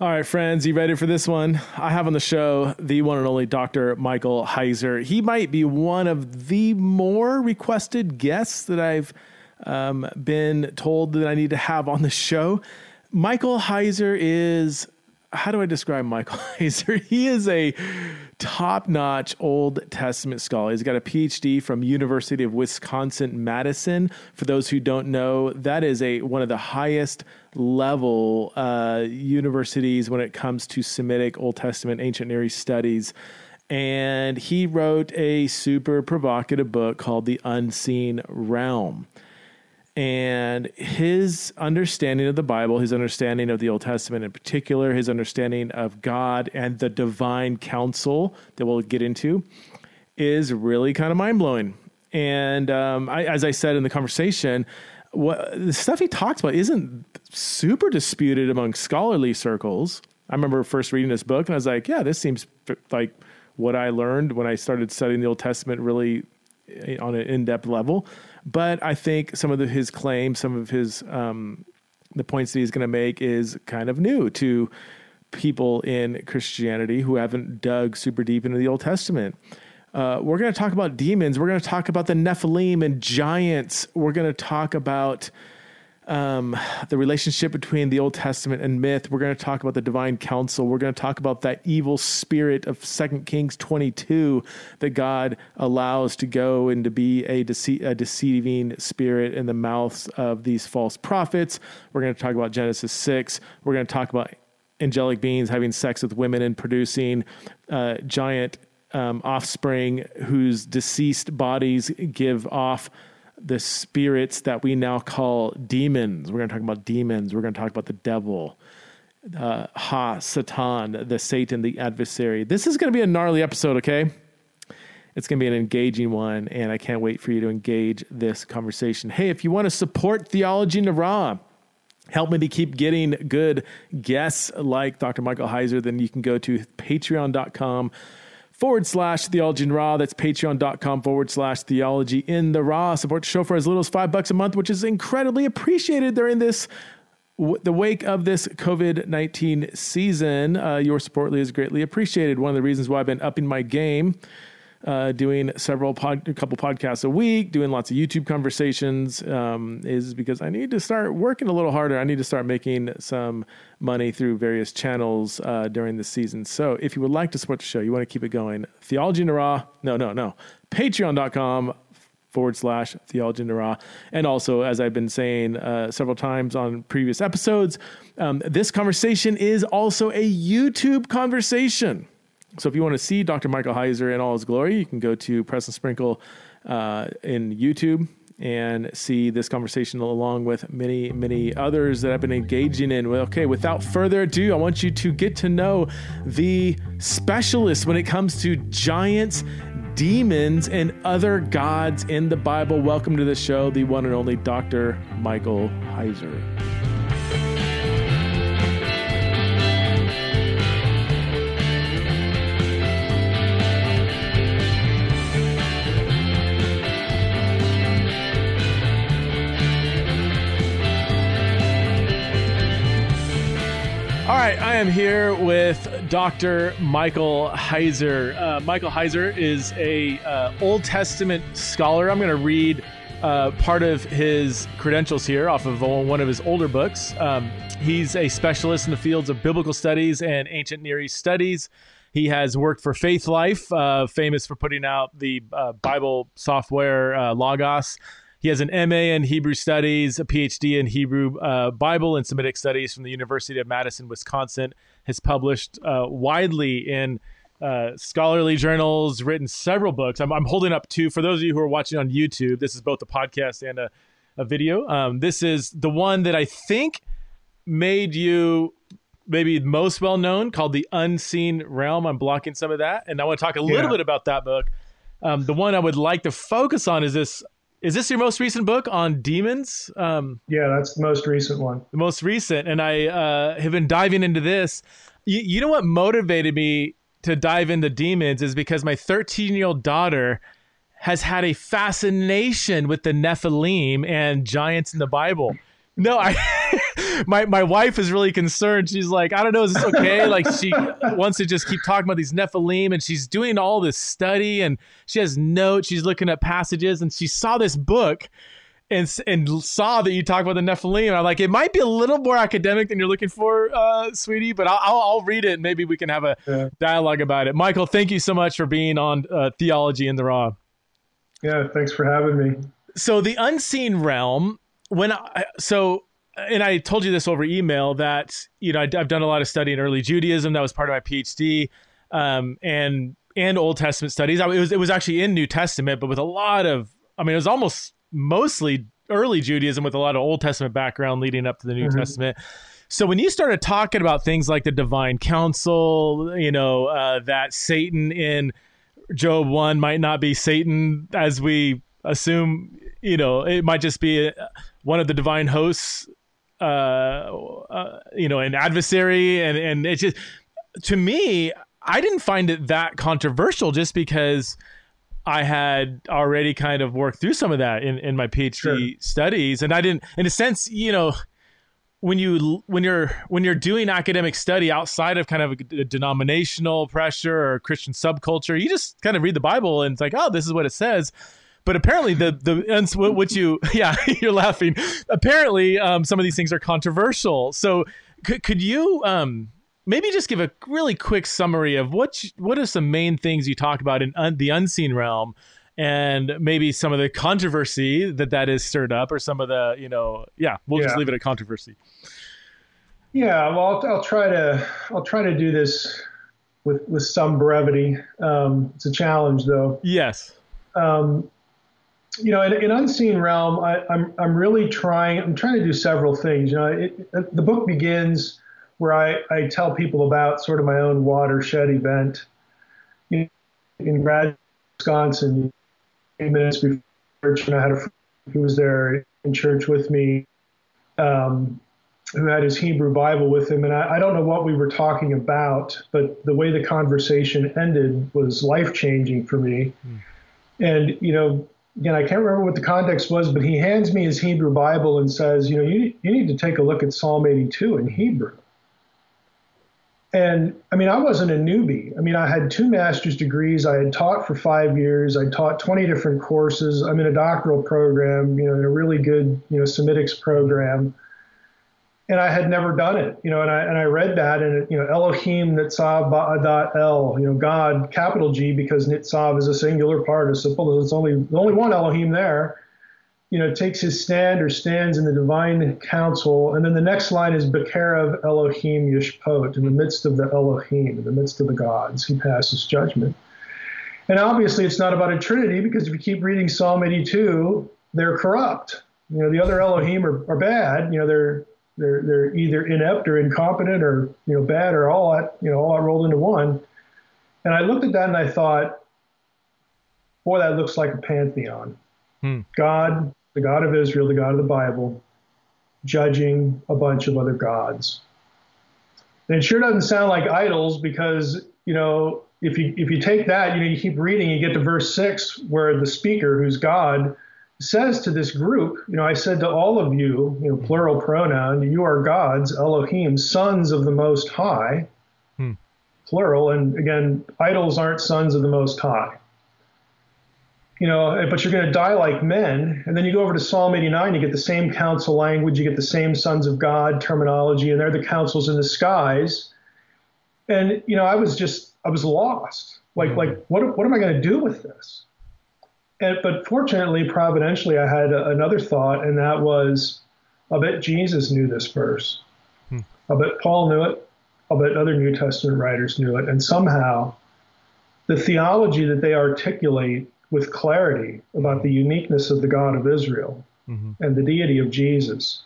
All right, friends, you ready for this one? I have on the show the one and only Dr. Michael Heiser. He might be one of the more requested guests that I've um, been told that I need to have on the show. Michael Heiser is, how do I describe Michael Heiser? He is a top-notch Old Testament scholar. He's got a PhD from University of Wisconsin Madison. For those who don't know, that is a one of the highest level uh, universities when it comes to Semitic, Old Testament, ancient Near East studies. And he wrote a super provocative book called The Unseen Realm. And his understanding of the Bible, his understanding of the Old Testament in particular, his understanding of God and the divine council that we'll get into is really kind of mind blowing. And um, I, as I said in the conversation, what the stuff he talks about isn't super disputed among scholarly circles. I remember first reading this book and I was like, yeah, this seems like what I learned when I started studying the Old Testament really eh, on an in-depth level. But I think some of the, his claims, some of his um, the points that he's going to make is kind of new to people in Christianity who haven't dug super deep into the Old Testament. Uh, we're going to talk about demons. We're going to talk about the Nephilim and giants. We're going to talk about um, the relationship between the Old Testament and myth. We're going to talk about the divine council. We're going to talk about that evil spirit of Second Kings 22 that God allows to go and to be a, dece- a deceiving spirit in the mouths of these false prophets. We're going to talk about Genesis 6. We're going to talk about angelic beings having sex with women and producing uh, giant um, offspring whose deceased bodies give off the spirits that we now call demons. We're going to talk about demons. We're going to talk about the devil, uh, Ha, Satan, the Satan, the adversary. This is going to be a gnarly episode, okay? It's going to be an engaging one, and I can't wait for you to engage this conversation. Hey, if you want to support Theology Nara, help me to keep getting good guests like Dr. Michael Heiser, then you can go to patreon.com forward slash theology in raw. That's patreon.com forward slash theology in the raw. Support the show for as little as five bucks a month, which is incredibly appreciated during this the wake of this COVID 19 season. Uh, your support is greatly appreciated. One of the reasons why I've been upping my game uh, doing several pod, a couple podcasts a week, doing lots of YouTube conversations, um, is because I need to start working a little harder. I need to start making some money through various channels uh, during the season. So if you would like to support the show, you want to keep it going, Theology in the Raw, no, no, no, patreon.com forward slash theology in the raw. And also, as I've been saying uh, several times on previous episodes, um, this conversation is also a YouTube conversation. So if you want to see Dr. Michael Heiser in all his glory, you can go to Preston Sprinkle uh, in YouTube and see this conversation along with many, many others that I've been engaging in. Well, okay, without further ado, I want you to get to know the specialist when it comes to giants, demons, and other gods in the Bible. Welcome to the show, the one and only Dr. Michael Heiser. Right, I am here with Dr. Michael Heiser. Uh, Michael Heiser is a uh, Old Testament scholar. I'm going to read uh, part of his credentials here off of one of his older books. Um, he's a specialist in the fields of biblical studies and ancient Near East studies. He has worked for Faithlife, uh, famous for putting out the uh, Bible software uh, Logos. He has an MA in Hebrew Studies, a PhD in Hebrew uh, Bible and Semitic Studies from the University of Madison, Wisconsin. Has published uh, widely in uh, scholarly journals, written several books. I'm, I'm, holding up two. For those of you who are watching on YouTube, this is both a podcast and a, a video. Um, this is the one that I think made you maybe most well known, called The Unseen Realm. I'm blocking some of that. And I want to talk a little yeah. bit about that book. Um, the one I would like to focus on is this is this your most recent book on demons? Um, yeah, that's the most recent one. The most recent, and I uh, have been diving into this. You, you know what motivated me to dive into demons is because my 13 year old daughter has had a fascination with the Nephilim and giants in the Bible. No, I my my wife is really concerned. She's like, I don't know, is this okay? Like she wants to just keep talking about these Nephilim, and she's doing all this study, and she has notes. She's looking at passages, and she saw this book. And, and saw that you talk about the Nephilim. I'm like, it might be a little more academic than you're looking for, uh, sweetie, but I'll, I'll, I'll, read it and maybe we can have a yeah. dialogue about it. Michael, thank you so much for being on uh, Theology in the Raw. Yeah, thanks for having me. So the unseen realm, when I, so and I told you this over email that you know I, have done a lot of study in early Judaism. That was part of my PhD, um, and and Old Testament studies. I, it was it was actually in New Testament, but with a lot of I mean it was almost mostly early Judaism with a lot of Old Testament background leading up to the New mm-hmm. Testament. So when you started talking about things like the divine council, you know uh, that Satan in Job one might not be Satan as we assume. You know, it might just be a, one of the divine hosts uh, uh, you know, an adversary, and and it just to me, I didn't find it that controversial just because I had already kind of worked through some of that in in my PhD sure. studies, and I didn't, in a sense, you know. When you when you're when you're doing academic study outside of kind of a denominational pressure or Christian subculture, you just kind of read the Bible and it's like, oh, this is what it says but apparently the the what you yeah you're laughing. Apparently, um, some of these things are controversial. So could could you um, maybe just give a really quick summary of what you, what are some main things you talk about in un, the unseen realm? and maybe some of the controversy that that is stirred up or some of the you know yeah we'll yeah. just leave it at controversy yeah well I'll, I'll, try to i'll try to do this with with some brevity um, it's a challenge though yes um, you know, in, in unseen realm, I, am I'm, I'm really trying. I'm trying to do several things. You know, it, the book begins where I, I tell people about sort of my own watershed event in, in Grad, Wisconsin. Minutes before church, and I had a friend who was there in church with me, um, who had his Hebrew Bible with him, and I, I don't know what we were talking about, but the way the conversation ended was life changing for me. Mm. And you know, again, I can't remember what the context was, but he hands me his Hebrew Bible and says, you know, you, you need to take a look at Psalm 82 in Hebrew. And I mean, I wasn't a newbie. I mean, I had two master's degrees. I had taught for five years. I taught 20 different courses. I'm in a doctoral program, you know, in a really good, you know, Semitics program and I had never done it, you know, and I and I read that and you know Elohim Nitzav Ba'adat El, you know, God capital G because Nitzav is a singular participle. It's only only one Elohim there. You know, takes his stand or stands in the divine council, and then the next line is Bekerev Elohim Yishpot, in the midst of the Elohim, in the midst of the gods, he passes judgment. And obviously, it's not about a trinity because if you keep reading Psalm 82, they're corrupt. You know, the other Elohim are, are bad. You know, they're they're they're either inept or incompetent or you know bad or all that you know all that rolled into one. And I looked at that and I thought, boy, that looks like a pantheon. Hmm. God, the God of Israel, the God of the Bible, judging a bunch of other gods. And it sure doesn't sound like idols because you know if you if you take that you know you keep reading you get to verse six where the speaker who's God says to this group, you know, I said to all of you, you know, plural pronoun, you are gods, Elohim, sons of the Most High, hmm. plural. And again, idols aren't sons of the Most High. You know, but you're going to die like men. And then you go over to Psalm 89, you get the same council language, you get the same sons of God terminology, and they're the councils in the skies. And, you know, I was just, I was lost. Like, hmm. like, what, what am I going to do with this? And, but fortunately, providentially, I had a, another thought, and that was, I bet Jesus knew this verse. Hmm. I bet Paul knew it. I bet other New Testament writers knew it. And somehow, the theology that they articulate with clarity about the uniqueness of the God of Israel mm-hmm. and the deity of Jesus,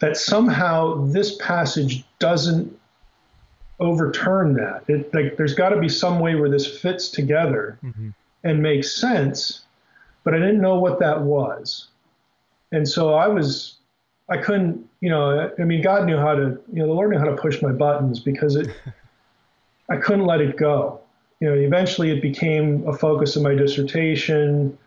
that somehow this passage doesn't overturn that. It, like, there's got to be some way where this fits together. Mm-hmm and make sense, but I didn't know what that was. And so I was, I couldn't, you know, I mean, God knew how to, you know, the Lord knew how to push my buttons because it, I couldn't let it go. You know, eventually it became a focus of my dissertation.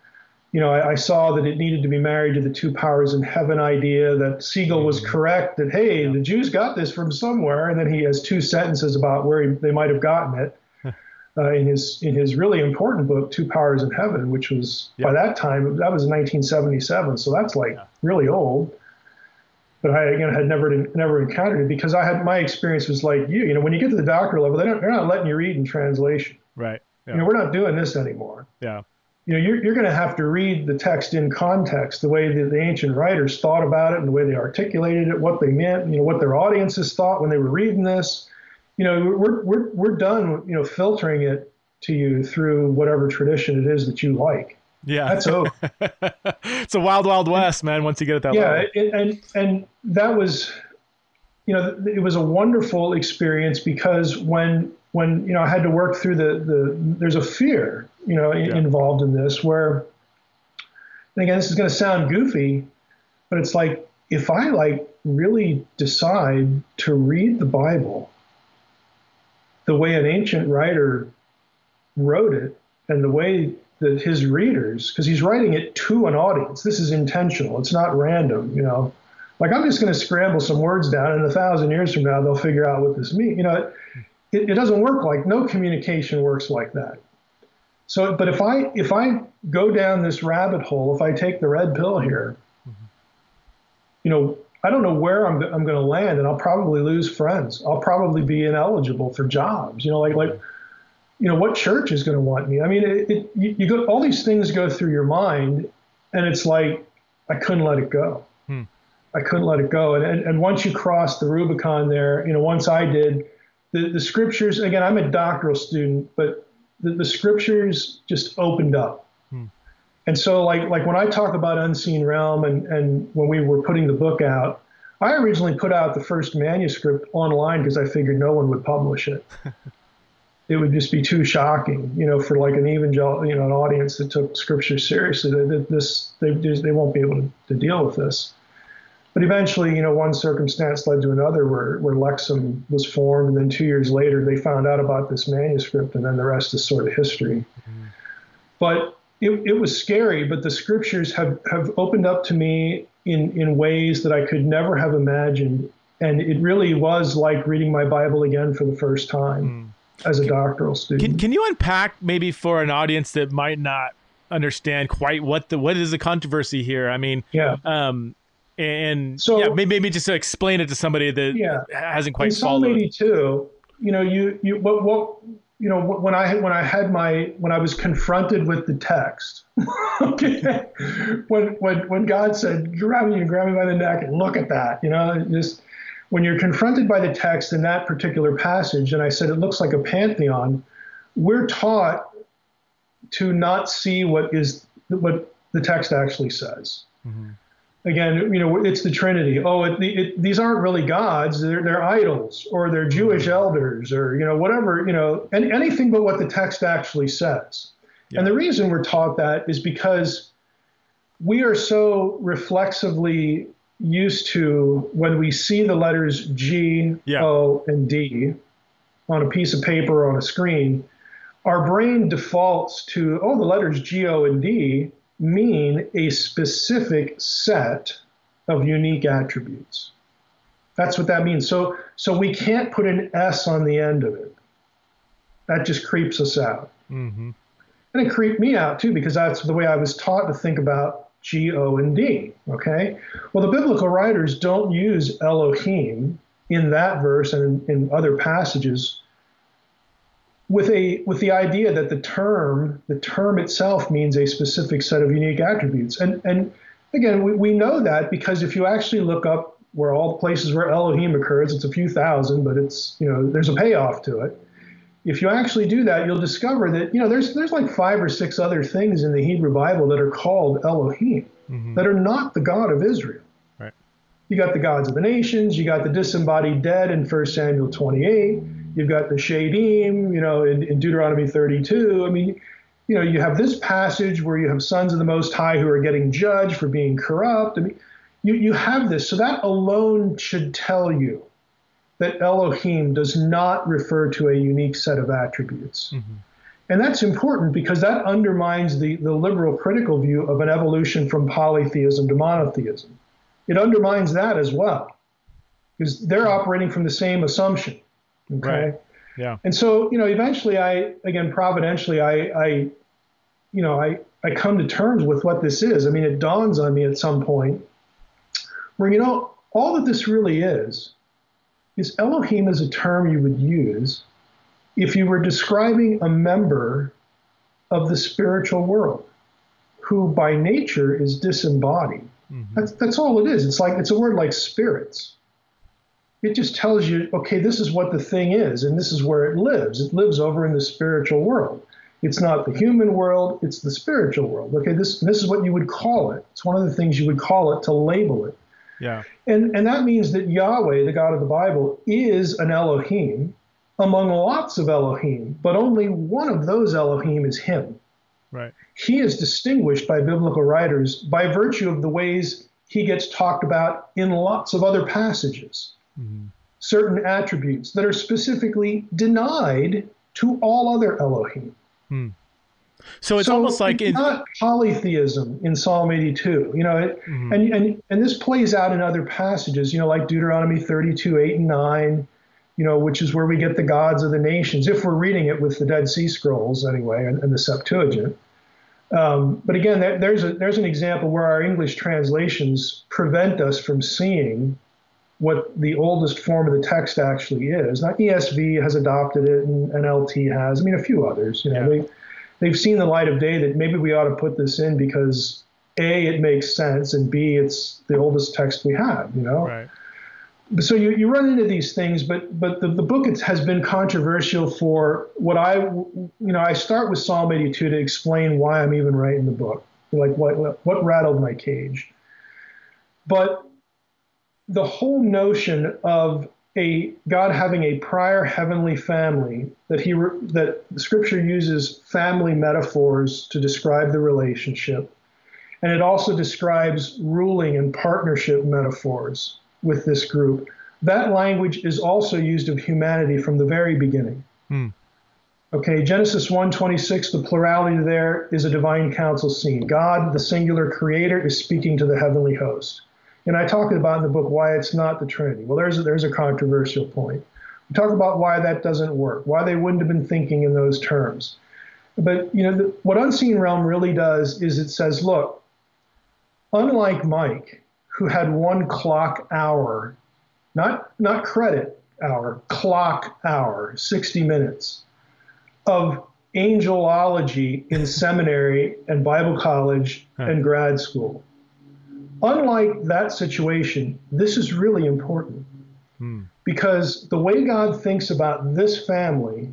you know, I, I, saw that it needed to be married to the two powers in heaven idea. That Segal was mm-hmm. correct. That hey, the Jews got this from somewhere, and then he has two sentences about where he, they might have gotten it uh, in his in his really important book, Two Powers in Heaven, which was by that time that was 1977. So that's like yeah. really old. But I again had never never encountered it because I had my experience was like you. You know, when you get to the doctoral level, they don't, they're not letting you read in translation. Right. You know, we're not doing this anymore. Yeah you know, you're, you're going to have to read the text in context, the way the, the ancient writers thought about it and the way they articulated it, what they meant, you know, what their audiences thought when they were reading this. You know, we're, we're, we're done, you know, filtering it to you through whatever tradition it is that you like. Yeah. That's over. it's a wild, wild west, man, once you get at that yeah, level. Yeah. And, and that was, you know, it was a wonderful experience because when when you know I had to work through the the there's a fear you know yeah. involved in this where and again this is going to sound goofy, but it's like if I like really decide to read the Bible the way an ancient writer wrote it and the way that his readers because he's writing it to an audience this is intentional it's not random you know like i'm just going to scramble some words down and a thousand years from now they'll figure out what this means you know it, it doesn't work like no communication works like that. So, but if I if I go down this rabbit hole, if I take the red pill here, mm-hmm. you know, I don't know where I'm I'm going to land, and I'll probably lose friends. I'll probably be ineligible for jobs. You know, like like, you know, what church is going to want me? I mean, it, it you, you, go all these things go through your mind, and it's like I couldn't let it go. Hmm. I couldn't let it go, and, and and once you cross the Rubicon there, you know, once I did the, the scriptures, again, I'm a doctoral student, but the, the scriptures just opened up. Hmm. And so, like, like when I talk about Unseen Realm and, and when we were putting the book out, I originally put out the first manuscript online because I figured no one would publish it. it would just be too shocking, you know, for like an evangel, you know, an audience that took scripture seriously. That this, they, they won't be able to, to deal with this. But eventually, you know, one circumstance led to another where, where Lexham was formed. And then two years later, they found out about this manuscript, and then the rest is sort of history. Mm-hmm. But it, it was scary, but the scriptures have, have opened up to me in, in ways that I could never have imagined. And it really was like reading my Bible again for the first time mm. as a doctoral student. Can, can you unpack maybe for an audience that might not understand quite what the what is the controversy here? I mean, yeah. Um, and so yeah, maybe, maybe just to explain it to somebody that yeah. hasn't quite in followed. 82, you know, you you what what you know when I when I had my when I was confronted with the text, okay, when when when God said grab me and grab me by the neck and look at that, you know, just when you're confronted by the text in that particular passage, and I said it looks like a pantheon, we're taught to not see what is what the text actually says. Mm-hmm again, you know, it's the Trinity. Oh, it, it, these aren't really gods; they're, they're idols, or they're Jewish mm-hmm. elders, or you know, whatever. You know, and anything but what the text actually says. Yeah. And the reason we're taught that is because we are so reflexively used to when we see the letters G, yeah. O, and D on a piece of paper or on a screen, our brain defaults to oh, the letters G, O, and D mean a specific set of unique attributes. That's what that means. So, so we can't put an S on the end of it. That just creeps us out. Mm-hmm. And it creeped me out too, because that's the way I was taught to think about G, O, and D. Okay. Well, the biblical writers don't use Elohim in that verse and in, in other passages with a with the idea that the term the term itself means a specific set of unique attributes. And and again we, we know that because if you actually look up where all the places where Elohim occurs it's a few thousand but it's you know there's a payoff to it. If you actually do that you'll discover that you know there's there's like five or six other things in the Hebrew Bible that are called Elohim mm-hmm. that are not the God of Israel. Right. You got the gods of the nations you got the disembodied dead in 1 Samuel 28 You've got the Shedim, you know, in, in Deuteronomy 32. I mean, you know, you have this passage where you have sons of the Most High who are getting judged for being corrupt. I mean, you, you have this. So that alone should tell you that Elohim does not refer to a unique set of attributes. Mm-hmm. And that's important because that undermines the, the liberal critical view of an evolution from polytheism to monotheism. It undermines that as well because they're operating from the same assumption. Okay. Right. Yeah. And so, you know, eventually I, again, providentially, I, I, you know, I, I come to terms with what this is. I mean, it dawns on me at some point where, you know, all that this really is, is Elohim is a term you would use if you were describing a member of the spiritual world who by nature is disembodied. Mm-hmm. That's, that's all it is. It's like it's a word like spirits. It just tells you, okay, this is what the thing is, and this is where it lives. It lives over in the spiritual world. It's not the human world, it's the spiritual world. Okay, this this is what you would call it. It's one of the things you would call it to label it. Yeah. And and that means that Yahweh, the God of the Bible, is an Elohim among lots of Elohim, but only one of those Elohim is him. Right. He is distinguished by biblical writers by virtue of the ways he gets talked about in lots of other passages. Mm-hmm. Certain attributes that are specifically denied to all other Elohim. Hmm. So it's so almost like it's not polytheism in Psalm 82, you know, it, mm-hmm. and, and and this plays out in other passages, you know, like Deuteronomy 32, 8 and 9, you know, which is where we get the gods of the nations, if we're reading it with the Dead Sea Scrolls anyway, and, and the Septuagint. Um, but again, there's a, there's an example where our English translations prevent us from seeing what the oldest form of the text actually is. Now, ESV has adopted it, and NLT has. I mean, a few others. You know, yeah. they they've seen the light of day that maybe we ought to put this in because a it makes sense, and b it's the oldest text we have. You know. Right so you, you run into these things, but but the, the book has been controversial for what I you know I start with Psalm 82 to explain why I'm even writing the book, like what what rattled my cage. But the whole notion of a God having a prior heavenly family that he that Scripture uses family metaphors to describe the relationship, and it also describes ruling and partnership metaphors with this group. That language is also used of humanity from the very beginning. Hmm. Okay, Genesis 1:26, the plurality there is a divine council scene. God, the singular creator, is speaking to the heavenly host. And I talk about in the book why it's not the Trinity. Well, there's a, there's a controversial point. We talk about why that doesn't work, why they wouldn't have been thinking in those terms. But you know, the, what Unseen Realm really does is it says, look, unlike Mike, who had one clock hour, not, not credit hour, clock hour, 60 minutes of angelology in seminary and Bible college and grad school. Unlike that situation, this is really important hmm. because the way God thinks about this family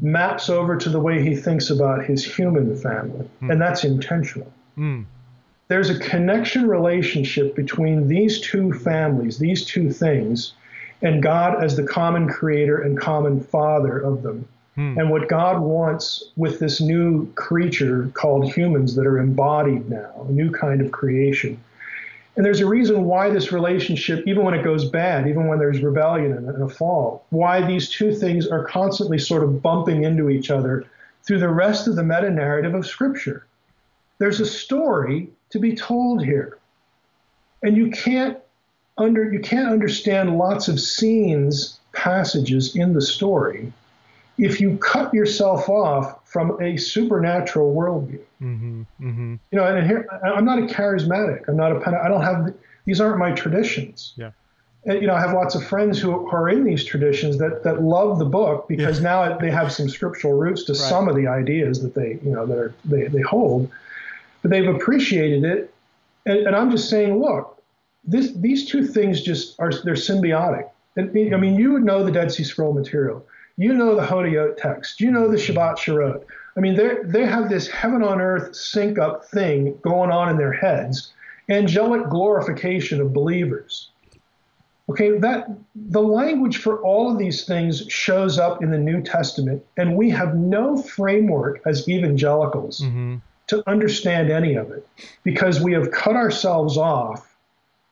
maps over to the way he thinks about his human family, hmm. and that's intentional. Hmm there's a connection relationship between these two families, these two things, and God as the common creator and common father of them. Hmm. And what God wants with this new creature called humans that are embodied now, a new kind of creation. And there's a reason why this relationship, even when it goes bad, even when there's rebellion and a fall, why these two things are constantly sort of bumping into each other through the rest of the meta narrative of Scripture. There's a story to be told here. And you can't under you can't understand lots of scenes, passages in the story if you cut yourself off from a supernatural worldview. Mm-hmm, mm-hmm. You know, and here I'm not a charismatic. I'm not a. I don't have. These aren't my traditions. Yeah. And, you know, I have lots of friends who are in these traditions that that love the book because yeah. now they have some scriptural roots to right. some of the ideas that they you know that are, they they hold but they've appreciated it. And, and I'm just saying, look, this, these two things just are they're symbiotic. And, I mean, you would know the Dead Sea Scroll material. You know the Hodayot text. You know the Shabbat Sharot. I mean, they they have this heaven on earth sync up thing going on in their heads, angelic glorification of believers. Okay, that the language for all of these things shows up in the New Testament, and we have no framework as evangelicals mm-hmm to understand any of it because we have cut ourselves off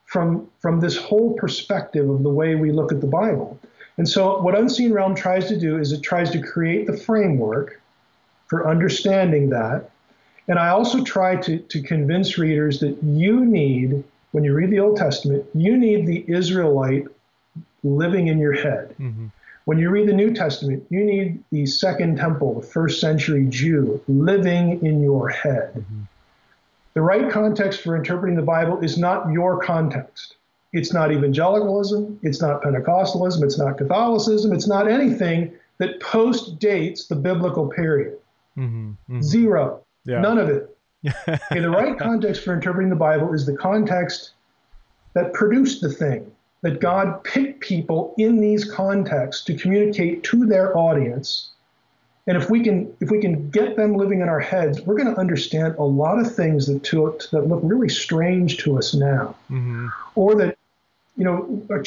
from, from this whole perspective of the way we look at the Bible. And so, what Unseen Realm tries to do is it tries to create the framework for understanding that. And I also try to, to convince readers that you need, when you read the Old Testament, you need the Israelite living in your head. Mm-hmm. When you read the New Testament, you need the Second Temple, the first century Jew, living in your head. Mm-hmm. The right context for interpreting the Bible is not your context. It's not evangelicalism, it's not Pentecostalism, it's not Catholicism, it's not anything that post dates the biblical period. Mm-hmm. Mm-hmm. Zero. Yeah. None of it. okay, the right context for interpreting the Bible is the context that produced the thing, that God picked people in these contexts to communicate to their audience. And if we can if we can get them living in our heads, we're going to understand a lot of things that to, that look really strange to us now, mm-hmm. or that you know our,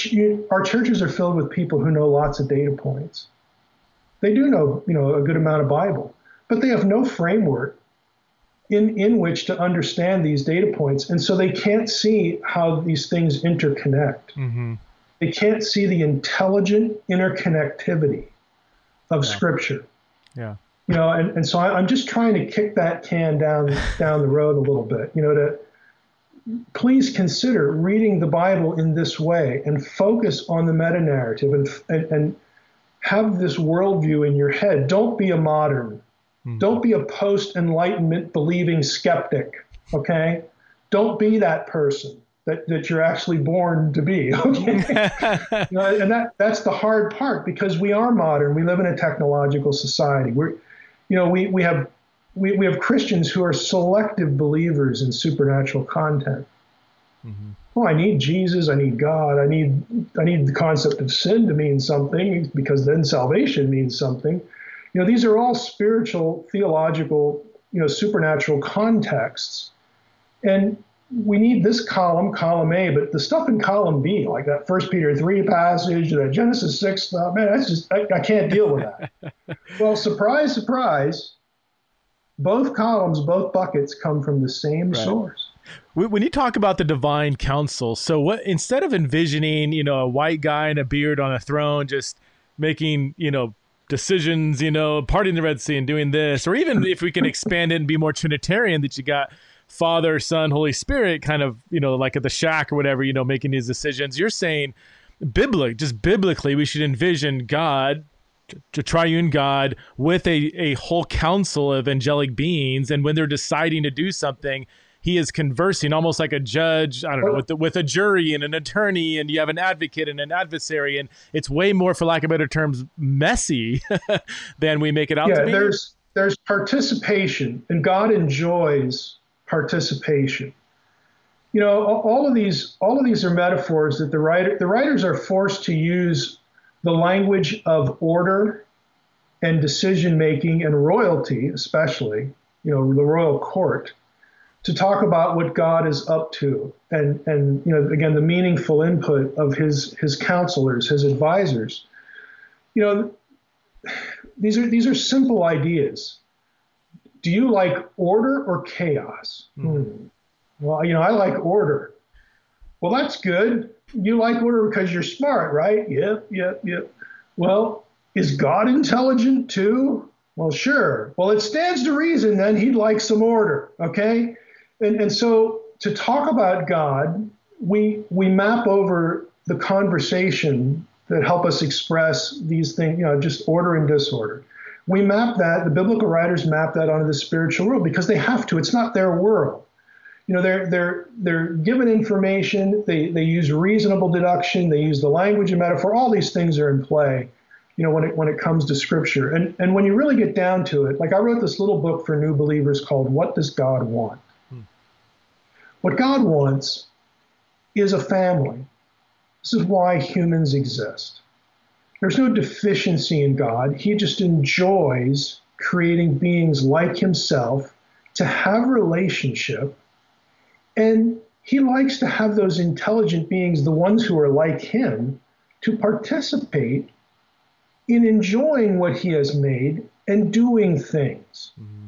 our churches are filled with people who know lots of data points. They do know you know a good amount of Bible, but they have no framework in, in which to understand these data points. And so they can't see how these things interconnect. Mm-hmm. They can't see the intelligent interconnectivity of yeah. Scripture. Yeah. You know, and, and so I, am just trying to kick that can down down the road a little bit. You know, to please consider reading the Bible in this way and focus on the meta narrative and, and, and have this worldview in your head. Don't be a modern Hmm. Don't be a post enlightenment believing skeptic, okay? Don't be that person that, that you're actually born to be, okay? you know, and that, that's the hard part because we are modern. We live in a technological society. We're, you know, we, we have we, we have Christians who are selective believers in supernatural content. Mm-hmm. Well, I need Jesus. I need God. I need I need the concept of sin to mean something because then salvation means something. You know, these are all spiritual, theological, you know, supernatural contexts. And we need this column, column A, but the stuff in column B, like that First Peter 3 passage, that Genesis 6 stuff, man, that's just, I, I can't deal with that. well, surprise, surprise, both columns, both buckets come from the same right. source. When you talk about the divine council, so what instead of envisioning, you know, a white guy in a beard on a throne just making, you know, decisions, you know, parting the Red Sea and doing this, or even if we can expand it and be more Trinitarian, that you got Father, Son, Holy Spirit, kind of, you know, like at the shack or whatever, you know, making these decisions. You're saying, biblic, just biblically, we should envision God, to triune God, with a, a whole council of angelic beings, and when they're deciding to do something, he is conversing almost like a judge i don't know with the, with a jury and an attorney. And you have an advocate and an adversary. And it's way more for lack of better terms messy than we make it out yeah, to be. there's there's participation and god enjoys participation. You know all of these all of these are metaphors that the writer the writers are forced to use the language of order and decision making and royalty especially you know the royal court to talk about what God is up to, and and you know again the meaningful input of his his counselors, his advisors. You know, these are these are simple ideas. Do you like order or chaos? Mm. Hmm. Well, you know, I like order. Well, that's good. You like order because you're smart, right? Yep, yep, yep. Well, is God intelligent too? Well, sure. Well, it stands to reason then he'd like some order, okay? And, and so to talk about God, we, we map over the conversation that help us express these things, you know, just order and disorder. We map that, the biblical writers map that onto the spiritual world because they have to. It's not their world. You know, they're they're they're given information, they, they use reasonable deduction, they use the language and metaphor, all these things are in play, you know, when it when it comes to scripture. And and when you really get down to it, like I wrote this little book for new believers called What Does God Want? Hmm. What God wants is a family. This is why humans exist. There's no deficiency in God. He just enjoys creating beings like himself to have relationship. And he likes to have those intelligent beings, the ones who are like him, to participate in enjoying what he has made and doing things. Mm-hmm.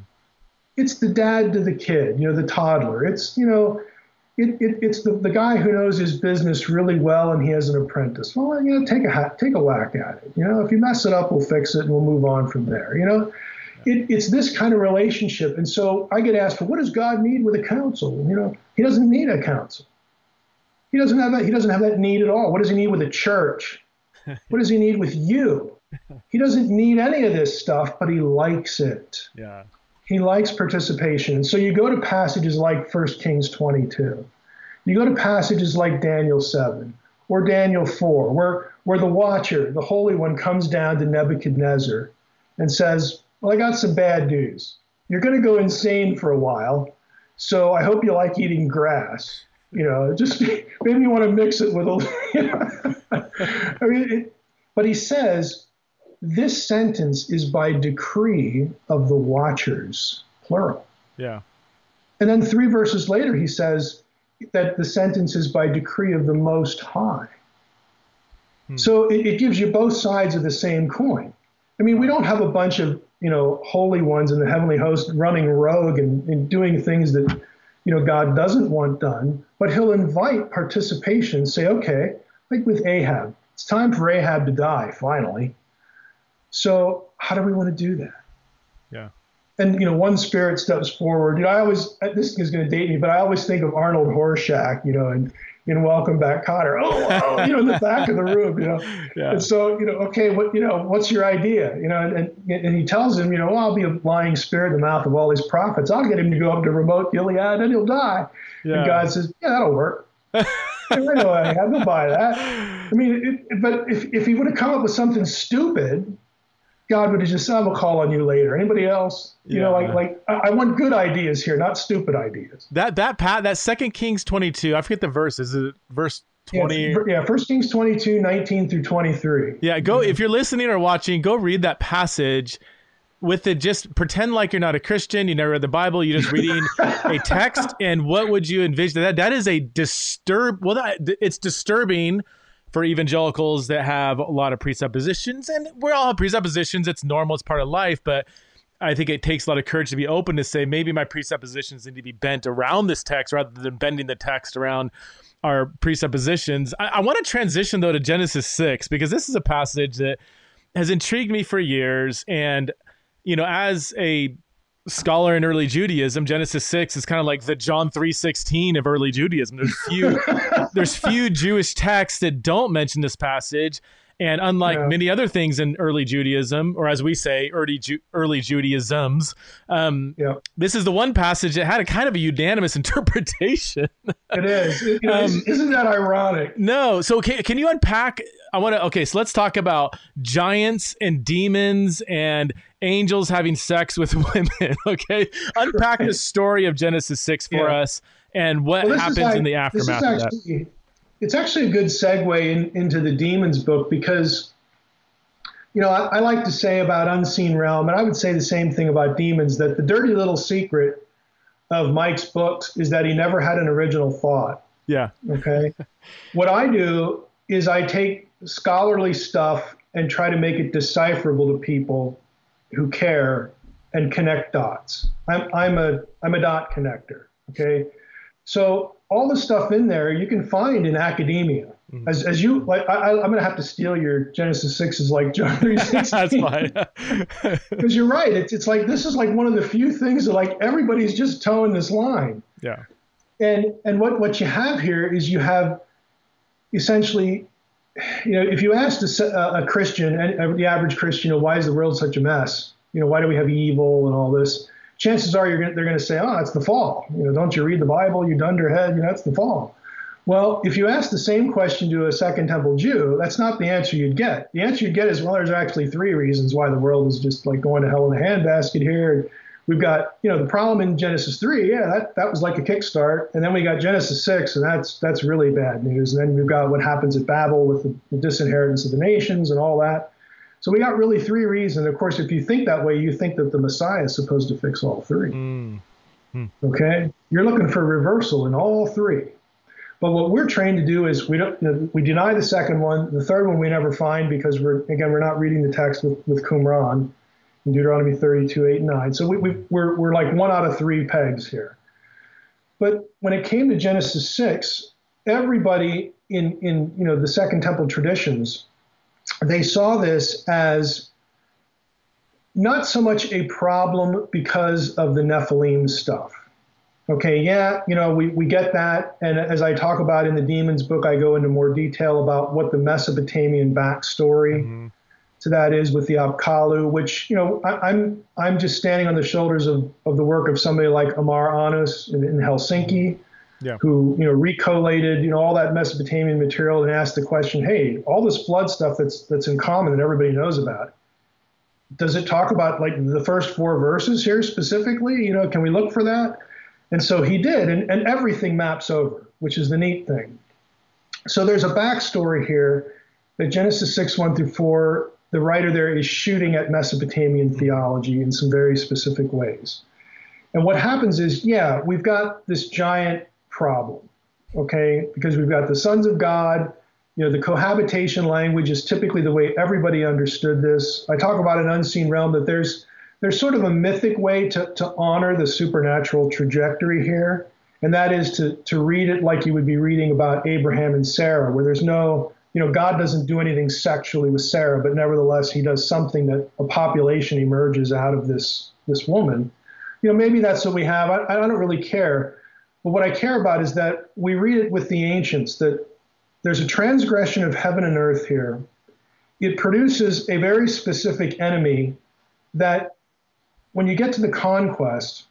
It's the dad to the kid, you know, the toddler. It's, you know, it, it, it's the, the guy who knows his business really well and he has an apprentice. Well, you know, take a take a whack at it. You know, if you mess it up, we'll fix it and we'll move on from there. You know, it, it's this kind of relationship. And so I get asked, well, what does God need with a council? You know, He doesn't need a council. He doesn't have that. He doesn't have that need at all. What does He need with a church? what does He need with you? He doesn't need any of this stuff, but He likes it. Yeah. He likes participation. So you go to passages like 1 Kings 22. You go to passages like Daniel 7 or Daniel 4, where, where the watcher, the Holy One, comes down to Nebuchadnezzar and says, Well, I got some bad news. You're going to go insane for a while, so I hope you like eating grass. You know, just maybe you want to mix it with a. I mean, it, but he says, this sentence is by decree of the watchers, plural. Yeah. And then three verses later, he says that the sentence is by decree of the Most High. Hmm. So it, it, gives you both sides of the same coin. I mean, we don't have a bunch of you know holy ones in the heavenly host running rogue and, and doing things that you know God doesn't want done, but He'll invite participation. Say, okay, like with Ahab, it's time for Ahab to die finally. So how do we want to do that? Yeah. And you know, one spirit steps forward. You know, I always this is going to date me, but I always think of Arnold Horshack. You know, and in Welcome Back, Kotter. Oh, oh, you know, in the back of the room. You know, yeah. and so you know, okay, what you know, what's your idea? You know, and and he tells him, you know, well, I'll be a lying spirit in the mouth of all these prophets. I'll get him to go up to Ramoth Gilead, and he'll die. Yeah. And God says, yeah, that'll work. I know I have to buy that. I mean, it, but if, if he would have come up with something stupid, God would have just said, I will call on you later. Anybody else? You yeah. know, like like I, want good ideas here, not stupid ideas. That that pat that second Kings twenty two, I forget the verse. Is it verse 20 yeah, first kings 22 19 through 23 yeah go if you're listening or watching go read that passage with it just pretend like you're not a christian you never read the bible you're just reading a text and what would you envision that that is a disturb well that it's disturbing for evangelicals that have a lot of presuppositions, and we're all have presuppositions. It's normal, it's part of life, but I think it takes a lot of courage to be open to say maybe my presuppositions need to be bent around this text rather than bending the text around our presuppositions. I, I want to transition though to Genesis 6 because this is a passage that has intrigued me for years. And, you know, as a scholar in early Judaism, Genesis six is kind of like the John three sixteen of early Judaism. There's few there's few Jewish texts that don't mention this passage, and unlike yeah. many other things in early Judaism, or as we say, early Ju- early Judaisms, um, yeah. this is the one passage that had a kind of a unanimous interpretation. it is. It, um, isn't that ironic? No. So can, can you unpack? I want to. Okay, so let's talk about giants and demons and angels having sex with women. Okay, unpack the story of Genesis six for yeah. us and what well, happens like, in the aftermath actually, of that? it's actually a good segue in, into the demons book because you know I, I, like to say about unseen realm and i would say the same thing about demons that the dirty little secret of mike's books is that he never had an original thought. Yeah. Okay? What i do is i take scholarly stuff and try to make it decipherable to people who care and connect dots. I'm, I'm a i'm a dot connector okay so all the stuff in there you can find in academia. Mm-hmm. As, as you like, I, am going to have to steal your Genesis six is like John three sixteen. That's fine. Because you're right. It's it's like this is like one of the few things that like everybody's just toeing this line. Yeah. And and what what you have here is you have essentially, you know, if you asked a, a Christian, and the average Christian, you know, why is the world such a mess? You know, why do we have evil and all this? Chances are gonna, they're going to say, oh, it's the fall. You know, don't you read the Bible? You dunderhead. You know, it's the fall. Well, if you ask the same question to a Second Temple Jew, that's not the answer you'd get. The answer you'd get is, well, there's actually three reasons why the world is just like going to hell in a handbasket here. We've got, you know, the problem in Genesis 3, yeah, that, that was like a kickstart. And then we got Genesis 6, and that's that's really bad news. And then we've got what happens at Babel with the, the disinheritance of the nations and all that. So we got really three reasons. Of course, if you think that way, you think that the Messiah is supposed to fix all three. Mm. Hmm. Okay, you're looking for reversal in all three. But what we're trained to do is we don't you know, we deny the second one. The third one we never find because we're again we're not reading the text with, with Qumran in Deuteronomy 32, 8, 9. So we, we, we're, we're like one out of three pegs here. But when it came to Genesis 6, everybody in, in you know the Second Temple traditions they saw this as not so much a problem because of the Nephilim stuff. Okay, yeah, you know, we, we get that. And as I talk about in the Demons book, I go into more detail about what the Mesopotamian backstory mm-hmm. to that is with the Apkallu, which, you know, I, am I'm, I'm just standing on the shoulders of, of the work of somebody like Amar Annus in, in Helsinki, yeah. who, you know, recollated, you know, all that Mesopotamian material and asked the question, hey, all this flood stuff that's that's in common that everybody knows about, does it talk about like the first four verses here specifically? You know, can we look for that? And so he did, and, and everything maps over, which is the neat thing. So there's a backstory here that Genesis 6, 1 through 4, the writer there is shooting at Mesopotamian theology in some very specific ways. And what happens is, yeah, we've got this giant problem, okay, because we've got the sons of God. You know, the cohabitation language is typically the way everybody understood this. I talk about an unseen realm that there's there's sort of a mythic way to, to honor the supernatural trajectory here, and that is to, to read it like you would be reading about Abraham and Sarah, where there's no, you know, God doesn't do anything sexually with Sarah, but nevertheless, he does something that a population emerges out of this, this woman. You know, maybe that's what we have. I, I don't really care. But what I care about is that we read it with the ancients that there's a transgression of heaven and earth here. It produces a very specific enemy that when you get to the conquest,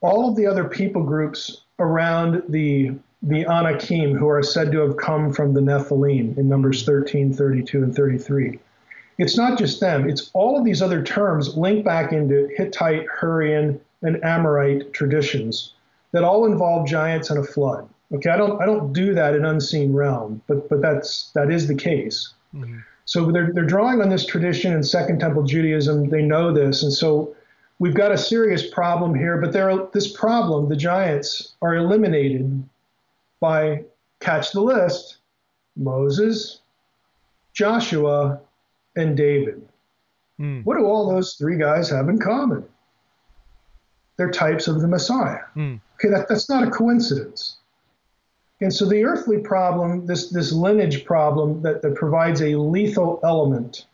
all of the other people groups around the the Anakim who are said to have come from the Nephilim in Numbers 13, 32, and 33. It's not just them, it's all of these other terms linked back into Hittite, Hurrian, and Amorite traditions that all involve giants and a flood. Okay, I don't I don't do that in unseen realm, but but that's that is the case. Mm-hmm. So they're, they're drawing on this tradition in Second Temple Judaism. They know this. And so we've got a serious problem here. But there, this problem, the giants, are eliminated by, catch the list, Moses, Joshua, and David. Mm. What do all those three guys have in common? They're types of the Messiah. Mm. Okay, that, that's not a coincidence. And so the earthly problem, this, this lineage problem that, that provides a lethal element,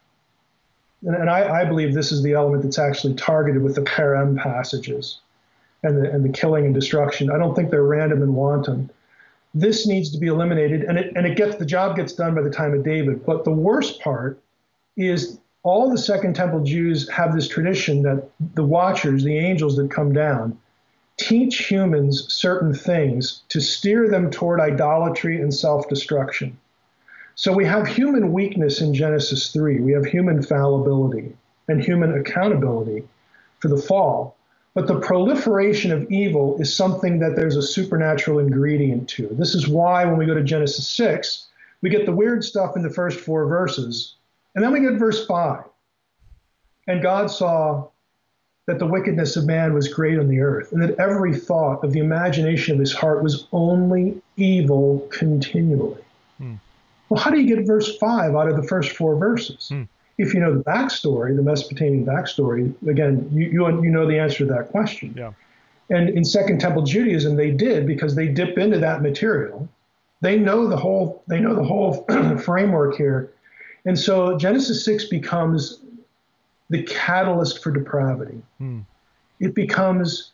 and, and I, I, believe this is the element that's actually targeted with the herem passages and the, and the killing and destruction. I don't think they're random and wanton. This needs to be eliminated, and it, and it gets the job gets done by the time of David. But the worst part is all the Second Temple Jews have this tradition that the watchers, the angels that come down, teach humans certain things to steer them toward idolatry and self destruction. So we have human weakness in Genesis 3. We have human fallibility and human accountability for the fall. But the proliferation of evil is something that there's a supernatural ingredient to. This is why when we go to Genesis 6, we get the weird stuff in the first four verses. And then we get verse 5. And God saw that the wickedness of man was great on the earth, and that every thought of the imagination of his heart was only evil continually. Hmm. Well, how do you get verse 5 out of the first four verses? Hmm. If you know the backstory, the Mesopotamian backstory, again, you, you, you know the answer to that question. Yeah. And in Second Temple Judaism, they did because they dip into that material. They know the whole they know the whole framework here. And so Genesis 6 becomes the catalyst for depravity. Hmm. It becomes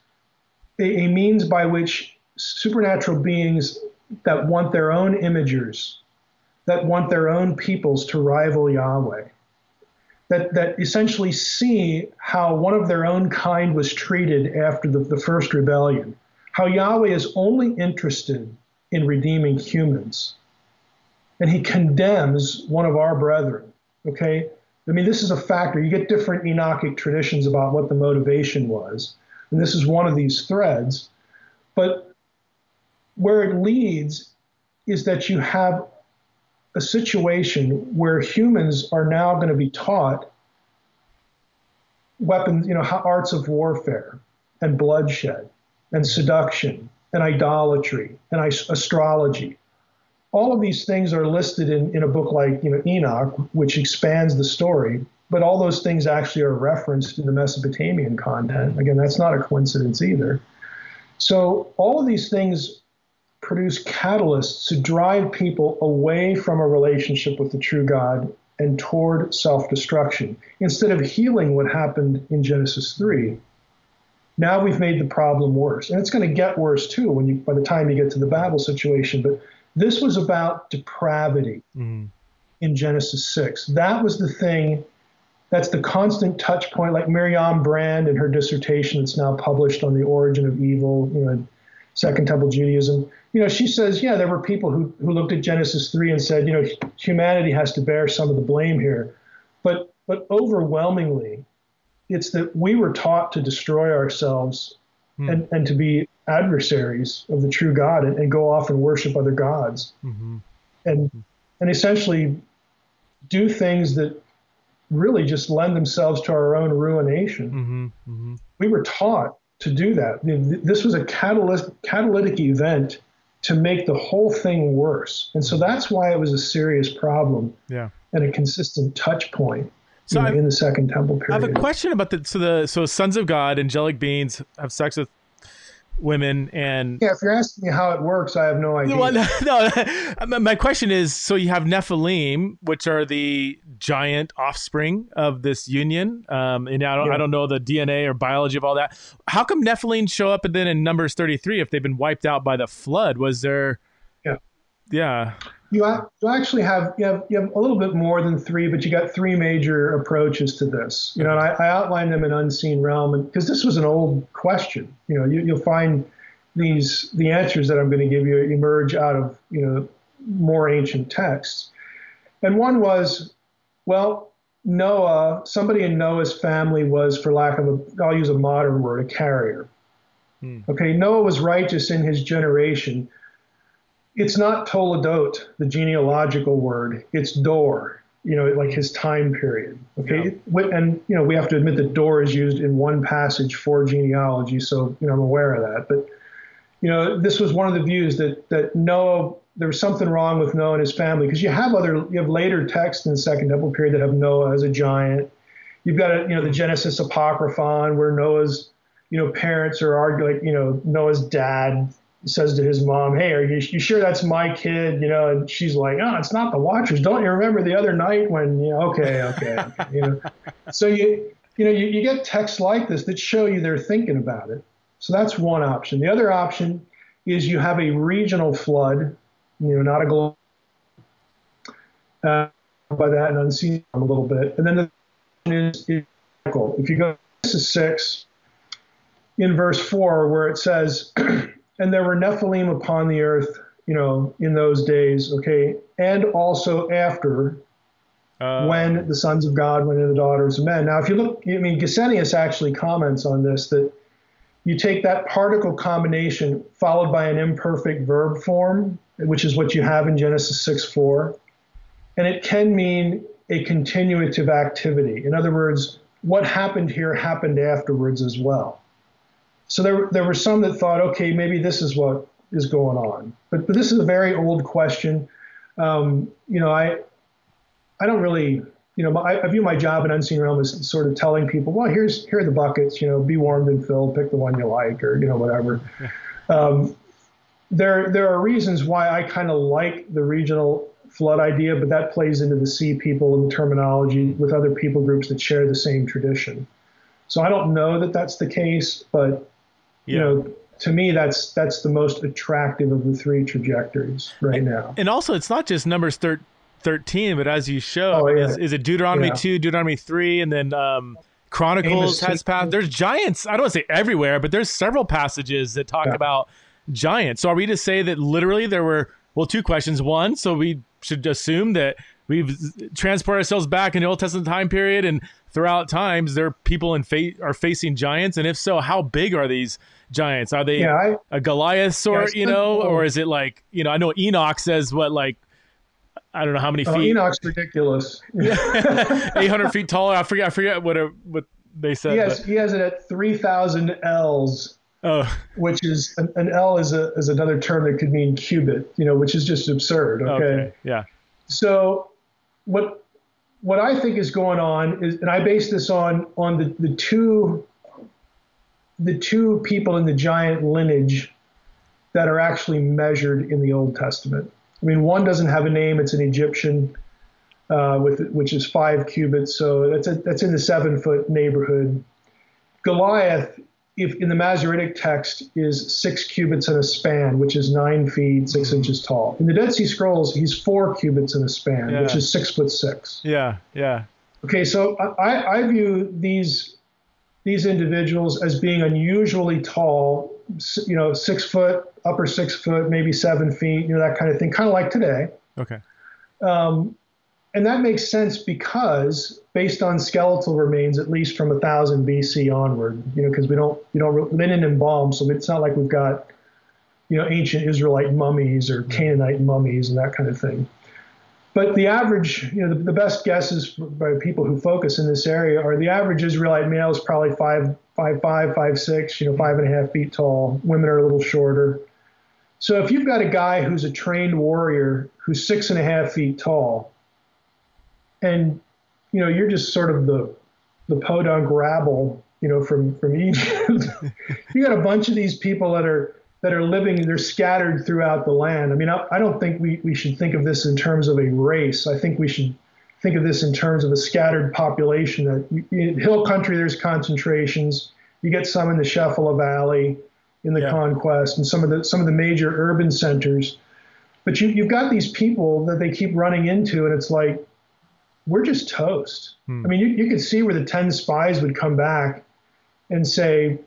a, a, means by which supernatural beings that want their own imagers, that want their own peoples to rival Yahweh, that, that essentially see how one of their own kind was treated after the, the first rebellion, how Yahweh is only interested in redeeming humans. And he condemns one of our brethren, okay? I mean, this is a factor. You get different Enochic traditions about what the motivation was, and this is one of these threads. But where it leads is that you have a situation where humans are now going to be taught weapons, you know, arts of warfare and bloodshed and seduction and idolatry and astrology all of these things are listed in, in a book like you know Enoch, which expands the story. But all those things actually are referenced in the Mesopotamian content. Again, that's not a coincidence either. So all of these things produce catalysts to drive people away from a relationship with the true God and toward self destruction. Instead of healing what happened in Genesis 3, now we've made the problem worse. And it's going to get worse too when you by the time you get to the Babel situation. But this was about depravity mm-hmm. in Genesis 6. That was the thing that's the constant touch point, like Miryam Brand in her dissertation that's now published on the origin of evil, you know, Second Temple Judaism. You know, she says, yeah, there were people who, who looked at Genesis 3 and said, you know, humanity has to bear some of the blame here. But, but overwhelmingly, it's that we were taught to destroy ourselves hmm. and, and to be adversaries of the true God and, and go off and worship other gods. Mm-hmm. And, and essentially do things that really just lend themselves to our own ruination. Mm-hmm, mm-hmm. We were taught to do that. This was a catalyst, catalytic event to make the whole thing worse. And so that's why it was a serious problem yeah. and a consistent touch point. So know, in the second temple period. I have a question about the so the so sons of God, angelic beings have sex with women and yeah if you're asking me how it works i have no idea. well, no, my question is so you have nephilim which are the giant offspring of this union um, and I don't, yeah. I don't know the dna or biology of all that. How come nephilim show up and then in numbers 33 if they've been wiped out by the flood was there yeah. Yeah you, you actually have you, have you have a little bit more than three, but you got three major approaches to this. You know, and I, I outlined them in Unseen Realm, because this was an old question. You know, you, you'll find these the answers that I'm going to give you emerge out of you know more ancient texts. And one was, well, Noah, somebody in Noah's family was, for lack of a, I'll use a modern word, a carrier. Hmm. Okay, Noah was righteous in his generation, it's not toledot, the genealogical word. It's dor, you know, like his time period. Okay, yeah. and you know we have to admit that dor is used in one passage for genealogy, so you know I'm aware of that. But you know, this was one of the views that that Noah there was something wrong with Noah and his family because you have other you have later texts in the Second Temple period that have Noah as a giant. You've got a, you know the Genesis Apocryphon where Noah's you know parents are arguing like you know Noah's dad says to his mom, "Hey, are you, you sure that's my kid?" You know, and she's like, "Oh, it's not the Watchers. Don't you remember the other night when you know? Okay, okay, okay you know." So you you know you, you get texts like this that show you they're thinking about it. So that's one option. The other option is you have a regional flood, you know, not a global. Uh, by that and unseen a little bit, and then the is, is if you go to six in verse four where it says. and there were Nephilim upon the earth, you know, in those days, okay, and also after uh, when the sons of God went into the daughters of men. Now, if you look, I mean, Gesenius actually comments on this that you take that particle combination followed by an imperfect verb form, which is what you have in Genesis 6 4, and it can mean a continuative activity. In other words, what happened here happened afterwards as well. So there, there were some that thought, okay, maybe this is what is going on. But, but this is a very old question. Um, you know, I, I don't really, you know, I, I, view my job in Unseen Realm as sort of telling people, well, here's here are the buckets. You know, be warmed and filled. Pick the one you like, or you know, whatever. Um, there, there are reasons why I kind of like the regional flood idea, but that plays into the sea people and the terminology with other people groups that share the same tradition. So I don't know that that's the case, but yeah. you know, to me, that's that's the most attractive of the three trajectories right now. And also, it's not just numbers thir- thirteen, but as you show, oh, yeah. is, is, it Deuteronomy yeah. two, Deuteronomy three, and then um, Chronicles Amos has passed. There's giants. I don't want to say everywhere, but there's several passages that talk about giants. So are we to say that literally there were well two questions? One, so we should assume that we've transported ourselves back in the Old Testament time period, and throughout times there people in fa- are facing giants, and if so, how big are these giants? Are they yeah, I, a Goliath sort, yeah, you know, or is it like you know? I know Enoch says what like I don't know how many oh, feet. Enoch's ridiculous. Eight hundred feet taller. I forget. I forget what a, what they said. He has, he has it at three thousand ells. Oh. Which is an, an, ell is a is another term that could mean cubit, you know, which is just absurd. Okay. okay. Yeah. So what what I think is going on is, and I base this on on the, the two the two people in the giant lineage that are actually measured in the Old Testament. I mean, one doesn't have a name; it's an Egyptian. uh, with which is five cubits. So that's a, that's in the seven foot neighborhood. Goliath, if in the Masoretic text, is six cubits and a span, which is nine feet six inches tall. In the Dead Sea Scrolls, he's four cubits and a span, yeah. which is six foot six. Yeah, yeah. Okay, so I, I view these these individuals as being unusually tall, you know, six foot, upper six foot, maybe seven feet, you know, that kind of thing, kind of like today. Okay. Um, and that makes sense because based on skeletal remains, at least from 1000 BC onward, you know, because we don't, you know, they didn't embalm, so it's not like we've got, you know, ancient Israelite mummies or Canaanite mummies and that kind of thing. But the average, you know, the, the best guesses by people who focus in this area are the average Israelite male is probably five, five, five, five, six, you know, five and a half feet tall. Women are a little shorter. So if you've got a guy who's a trained warrior who's six and a half feet tall, and you know you're just sort of the the podunk rabble, you know, from from Egypt. you got a bunch of these people that are that are living, they're scattered throughout the land. I mean, I, I don't think we, we should think of this in terms of a race. I think we should think of this in terms of a scattered population. That in hill country, there's concentrations. You get some in the Shephelah Valley, in the yeah. conquest, and some of the some of the major urban centers. But you, you've got these people that they keep running into, and it's like we're just toast. Hmm. I mean, you, you could see where the 10 spies would come back and say,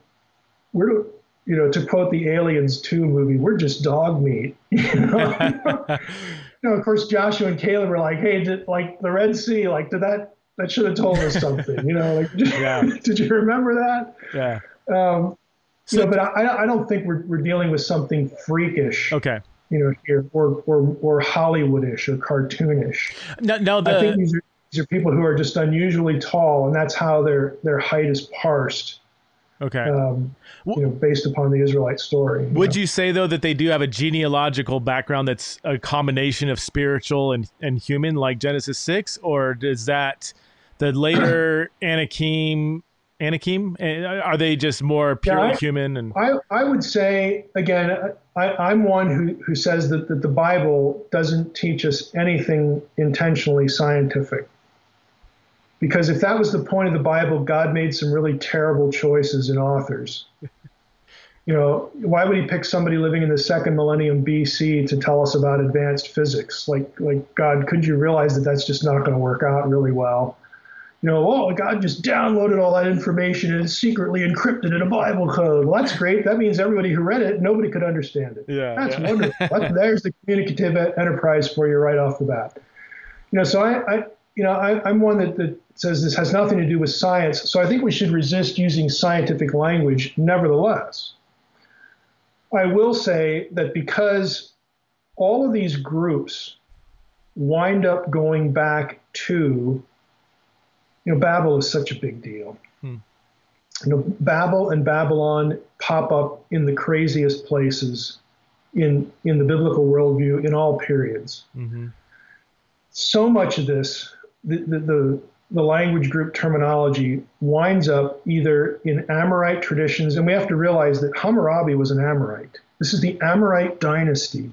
we're, you know, to quote the Aliens 2 movie, we're just dog meat. You know, you know of course, Joshua and Caleb were like, hey, did, like the Red Sea, like, did that, that should have told us something, you know, like, yeah. did you remember that? Yeah. Um, so, you know, but I, I don't think we're, we're dealing with something freakish. Okay you know, here or or or Hollywoodish or cartoonish. No, no, the, I think these are these are people who are just unusually tall, and that's how their their height is parsed. Okay. Um, you know, based upon the Israelite story. You Would know? you say though that they do have a genealogical background that's a combination of spiritual and, and human, like Genesis six, or does that the later Anakim Anakim eh, are they just more purely yeah, I, human? And I I would say again I, am one who, who says that, that the Bible doesn't teach us anything intentionally scientific. Because if that was the point of the Bible, God made some really terrible choices in authors. you know, why would he pick somebody living in the second millennium BC to tell us about advanced physics? Like, like God, couldn't you realize that that's just not going to work out really well? You know, oh, God just downloaded all that information and secretly encrypted in a Bible code. Well, that's great. That means everybody who read it, nobody could understand it. Yeah, that's yeah. wonderful. there's the communicative enterprise for you right off the bat. You know, so I, I you know, I, am one that, that says this has nothing to do with science. So I think we should resist using scientific language nevertheless. I will say that because all of these groups wind up going back to, you know, Babel is such a big deal. Hmm. You know, Babel and Babylon pop up in the craziest places in in the biblical worldview in all periods. Mm-hmm. So much of this the, the, the, language group terminology winds up either in Amorite traditions, and we have to realize that Hammurabi was an Amorite. This is the Amorite dynasty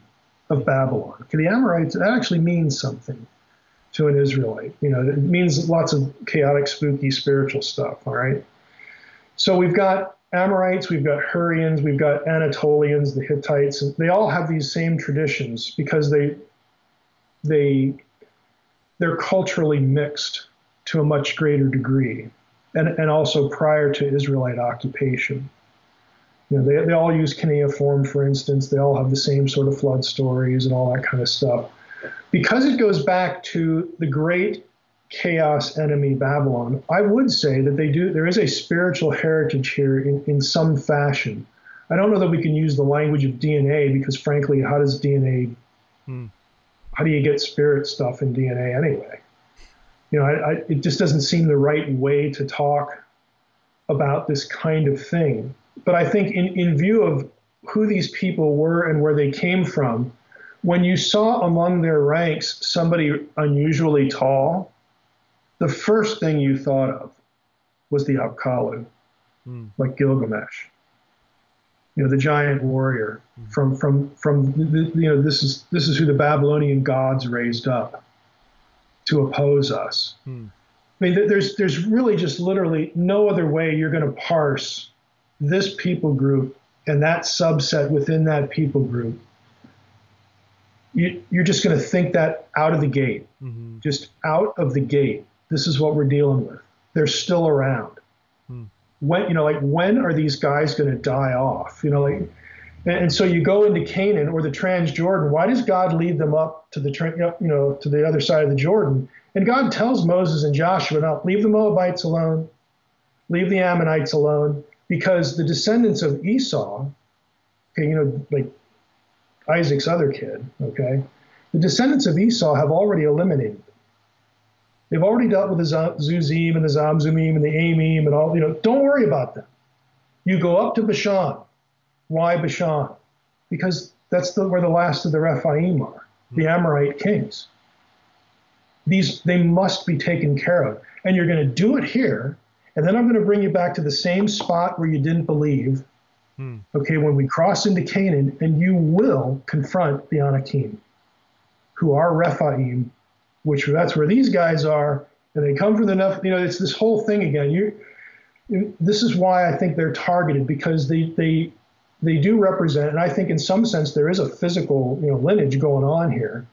of Babylon. Okay, the Amorites, that actually means something to an Israelite. You know, it means lots of chaotic, spooky, spiritual stuff, all right? So we've got Amorites, we've got Hurrians, we've got Anatolians, the Hittites, they all have these same traditions because they they they're culturally mixed to a much greater degree, and, and also prior to Israelite occupation. You know, they, they all use cuneiform, for instance. They all have the same sort of flood stories and all that kind of stuff. Because it goes back to the great chaos enemy Babylon, I would say that they do. There is a spiritual heritage here in, in some fashion. I don't know that we can use the language of DNA because, frankly, how does DNA hmm how do you get spirit stuff in DNA anyway? You know, I, I, it just doesn't seem the right way to talk about this kind of thing. But I think, in, in view of who these people were and where they came from, when you saw among their ranks somebody unusually tall, the first thing you thought of was the Apkallu, mm. like Gilgamesh you know the giant warrior from from from the, you know this is this is who the Babylonian gods raised up to oppose us. Hmm. I mean, there's there's really just literally no other way you're going to parse this people group and that subset within that people group. You, you're just going to think that out of the gate, mm-hmm. just out of the gate. This is what we're dealing with. They're still around. When you know, like when are these guys going to die off? You know, like and, so you go into Canaan or the Transjordan. Why does God lead them up to the you know to the other side of the Jordan? And God tells Moses and Joshua, "Now leave the Moabites alone, leave the Ammonites alone, because the descendants of Esau, okay, you know, like Isaac's other kid, okay, the descendants of Esau have already eliminated. They've already dealt with the Zuzim and the Zamzumim and the Amim and all. You know, don't worry about them. You go up to Bashan." Why Bashan? Because that's the, where the last of the Rephaim are, the Amorite kings. These they must be taken care of, and you're going to do it here, and then I'm going to bring you back to the same spot where you didn't believe. Hmm. Okay, when we cross into Canaan, and you will confront the Anakim, who are Rephaim, which that's where these guys are, and they come from the Neph. You know, it's this whole thing again. You, this is why I think they're targeted because they they they do represent, and I think in some sense there is a physical you know, lineage going on here,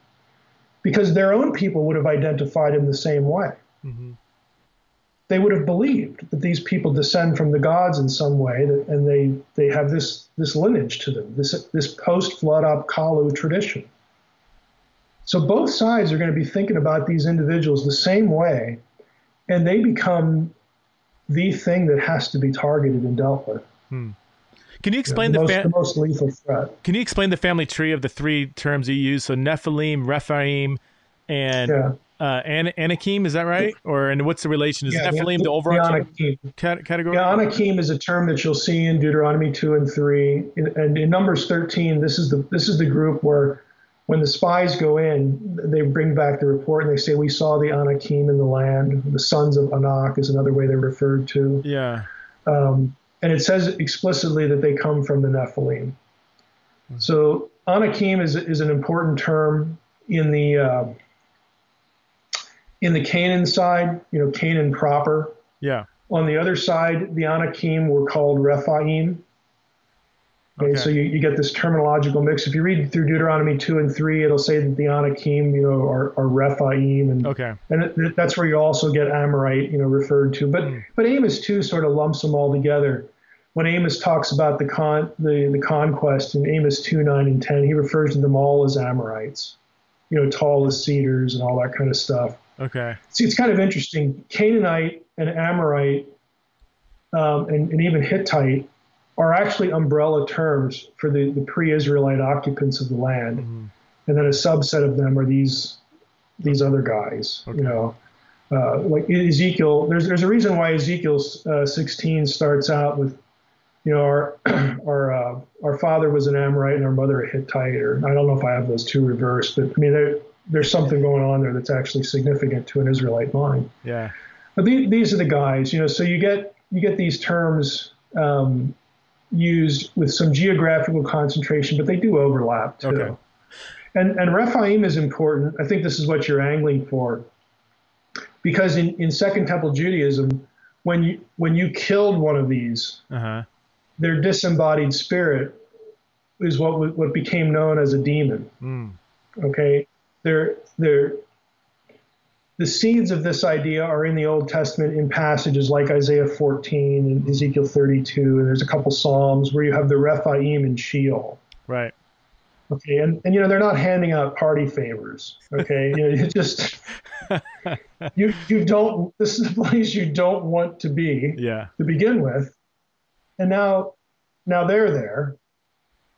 because their own people would have identified him the same way. Mm-hmm. They would have believed that these people descend from the gods in some way, that, and they they have this this lineage to them, this this post flood Apkallu tradition. So both sides are going to be thinking about these individuals the same way, and they become the thing that has to be targeted and dealt with. Hmm. Can you explain yeah, the, most, the, most, lethal threat? Can you explain the family tree of the three terms you use? So Nephilim, Rephaim, and yeah. uh, An- Anakim. Is that right? Or and what's the relation? Is yeah, Nephilim the, the overarching cat- category? Yeah, Anakim is a term that you'll see in Deuteronomy two and three, and in Numbers thirteen, this is the this is the group where when the spies go in, they bring back the report and they say, We saw the Anakim in the land. The sons of Anak is another way they're referred to. Yeah. Um, and it says explicitly that they come from the Nephilim. Mm-hmm. So Anakim is, is an important term in the uh, in the Canaan side, you know, Canaan proper. Yeah. On the other side, the Anakim were called Rephaim. Okay, okay. so you, you get this terminological mix. If you read through Deuteronomy 2 and 3, it'll say that the Anakim, you know, are, are Rephaim. And, okay. and it, that's where you also get Amorite, you know, referred to. But, mm. but Amos 2 sort of lumps them all together. When Amos talks about the, con, the, the conquest in Amos 2, 9, and 10, he refers to them all as Amorites, you know, tall as cedars and all that kind of stuff. Okay. See, it's kind of interesting. Canaanite and Amorite um, and, and even Hittite are actually umbrella terms for the, the pre-Israelite occupants of the land, mm-hmm. and then a subset of them are these these other guys. Okay. You know, uh, like Ezekiel. There's there's a reason why Ezekiel uh, 16 starts out with, you know, our our uh, our father was an Amorite and our mother a Hittite, or I don't know if I have those two reversed, but I mean there, there's something going on there that's actually significant to an Israelite mind. Yeah. But the, these are the guys, you know. So you get you get these terms. Um, used with some geographical concentration, but they do overlap too. Okay. And, and Rephaim is important. I think this is what you're angling for. Because in, in Second Temple Judaism, when you when you killed one of these, uh-huh. their disembodied spirit is what what became known as a demon. Mm. Okay, they're they're the seeds of this idea are in the Old Testament in passages like Isaiah 14 and Ezekiel 32, and there's a couple Psalms where you have the Rephaim and Sheol. Right. Okay, and, and you know they're not handing out party favors. Okay, you know you just you you don't. This is a place you don't want to be. Yeah. To begin with, and now now they're there,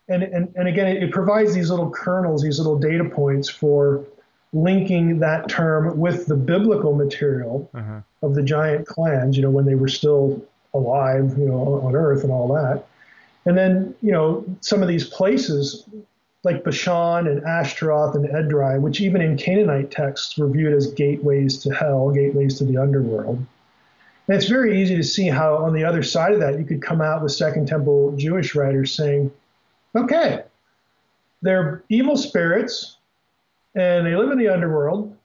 and and and again it, it provides these little kernels, these little data points for linking that term with the biblical material uh-huh. of the giant clans, you know, when they were still alive, you know, on earth and all that. And then, you know, some of these places like Bashan and Ashtaroth and Edrei, which even in Canaanite texts were viewed as gateways to hell, gateways to the underworld. And it's very easy to see how on the other side of that, you could come out with Second Temple Jewish writers saying, okay, they're evil spirits and they live in the underworld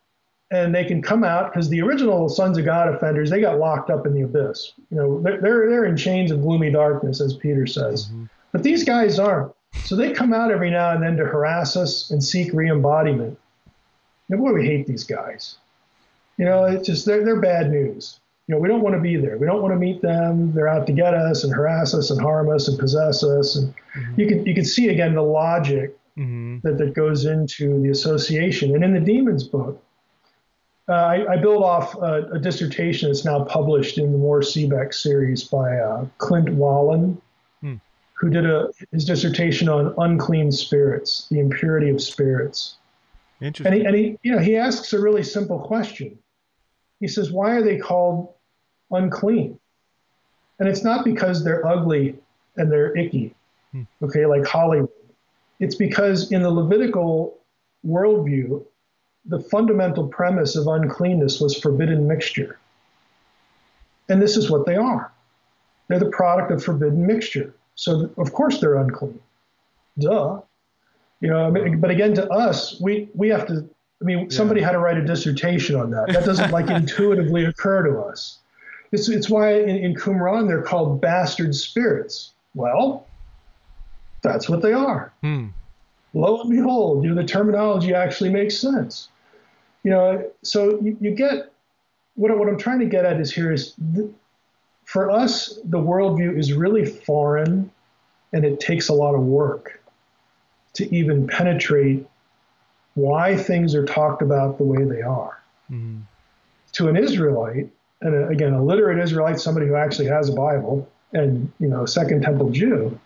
and they can come out because the original sons of God offenders they got locked up in the abyss. You know, they're they're, they're in chains of gloomy darkness, as Peter says. Mm-hmm. But these guys aren't. So they come out every now and then to harass us and seek re-embodiment. And boy, we hate these guys. You know, it's just they're they're bad news. You know, we don't want to be there. We don't want to meet them. They're out to get us and harass us and harm us and possess us. And mm-hmm. you can you can see again the logic mm-hmm. that that goes into the association. And in the demons book, uh, I, I, build off a, a, dissertation that's now published in the Mohr Siebeck series by uh, Clint Wahlen, hmm. who did a, his dissertation on unclean spirits, the impurity of spirits. Interesting. And he, and he, you know, he asks a really simple question. He says, "Why are they called unclean?" And it's not because they're ugly and they're icky, hmm. okay, like Hollywood. It's because in the Levitical worldview, the fundamental premise of uncleanness was forbidden mixture. And this is what they are. They're the product of forbidden mixture. So of course they're unclean. Duh. You know, I mean, but again, to us, we we have to. I mean, yeah. somebody had to write a dissertation on that. That doesn't like intuitively occur to us. It's it's why in, in Qumran they're called bastard spirits. Well, that's what they are. Hmm. Lo and behold, you know, the terminology actually makes sense you know, so you, you get what, what I'm trying to get at is here is th- for us, the worldview is really foreign and it takes a lot of work to even penetrate why things are talked about the way they are. Mm-hmm. To an Israelite, and again, a literate Israelite, somebody who actually has a Bible, and you know, a Second Temple Jew,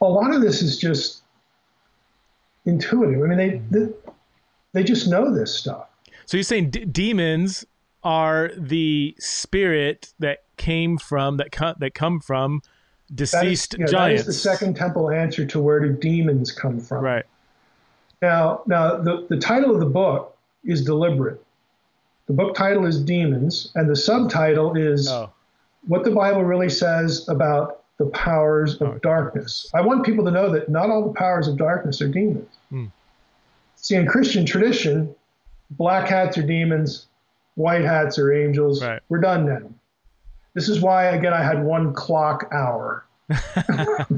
a lot of this is just intuitive. I mean, they, they they just know this stuff. So you're saying d- demons are the spirit that came from that co- that come from deceased that is, giants. That is the second temple answer to where do demons come from? Right. Now, now the, the title of the book is deliberate. The book title is Demons, and the subtitle is oh. what the Bible really says about the powers of darkness. I want people to know that not all the powers of darkness are demons. Hmm. See, in Christian tradition, black hats are demons, white hats are angels. Right. We're done now. This is why, again, I had one clock hour, you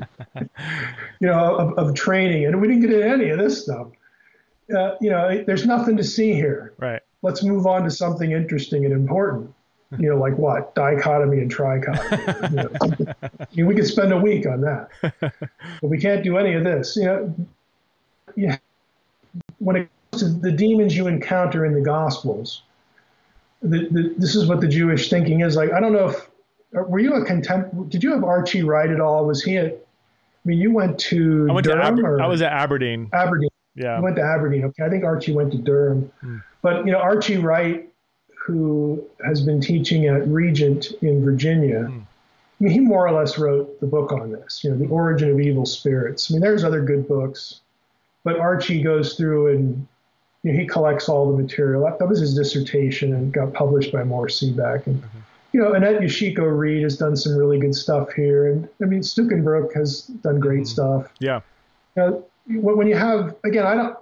know, of, of, training, and we didn't get into any of this stuff. Uh, you know, there's nothing to see here. Right. Let's move on to something interesting and important. You know, like what dichotomy and trichotomy. you know, I mean, we could spend a week on that, but we can't do any of this. You know, yeah when it comes to the demons you encounter in the Gospels, the, the, this is what the Jewish thinking is like. I don't know if were you a contempt? Did you have Archie Wright at all? Was he at? I mean, you went to I went Durham. To Aber- or, I was at Aberdeen. Aberdeen. Yeah. You went to Aberdeen. Okay, I think Archie went to Durham. Hmm. But you know, Archie Wright, who has been teaching at Regent in Virginia. Hmm. I mean, he more or less wrote the book on this, you know, the origin of evil spirits. I mean, there's other good books. But Archie goes through and you know, he collects all the material. That, that, was his dissertation and got published by Mohr Siebeck. And mm-hmm. you know, Annette Yoshiko Reed has done some really good stuff here. And I mean, Stuckenbruck has done great mm-hmm. stuff. Yeah. You know, when you have again, I don't.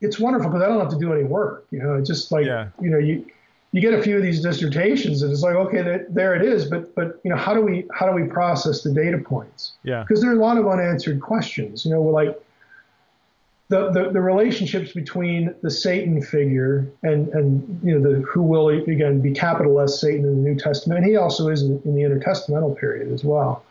It's wonderful because I don't have to do any work. You know, it's just like yeah. you know you you get a few of these dissertations and it's like okay there, there it is. But but you know how do we how do we process the data points? Yeah. Because there are a lot of unanswered questions you know we're like the, the, the, relationships between the Satan figure and, and you know the who will again be capital S Satan in the New Testament, and he also is in, in the intertestamental period as well.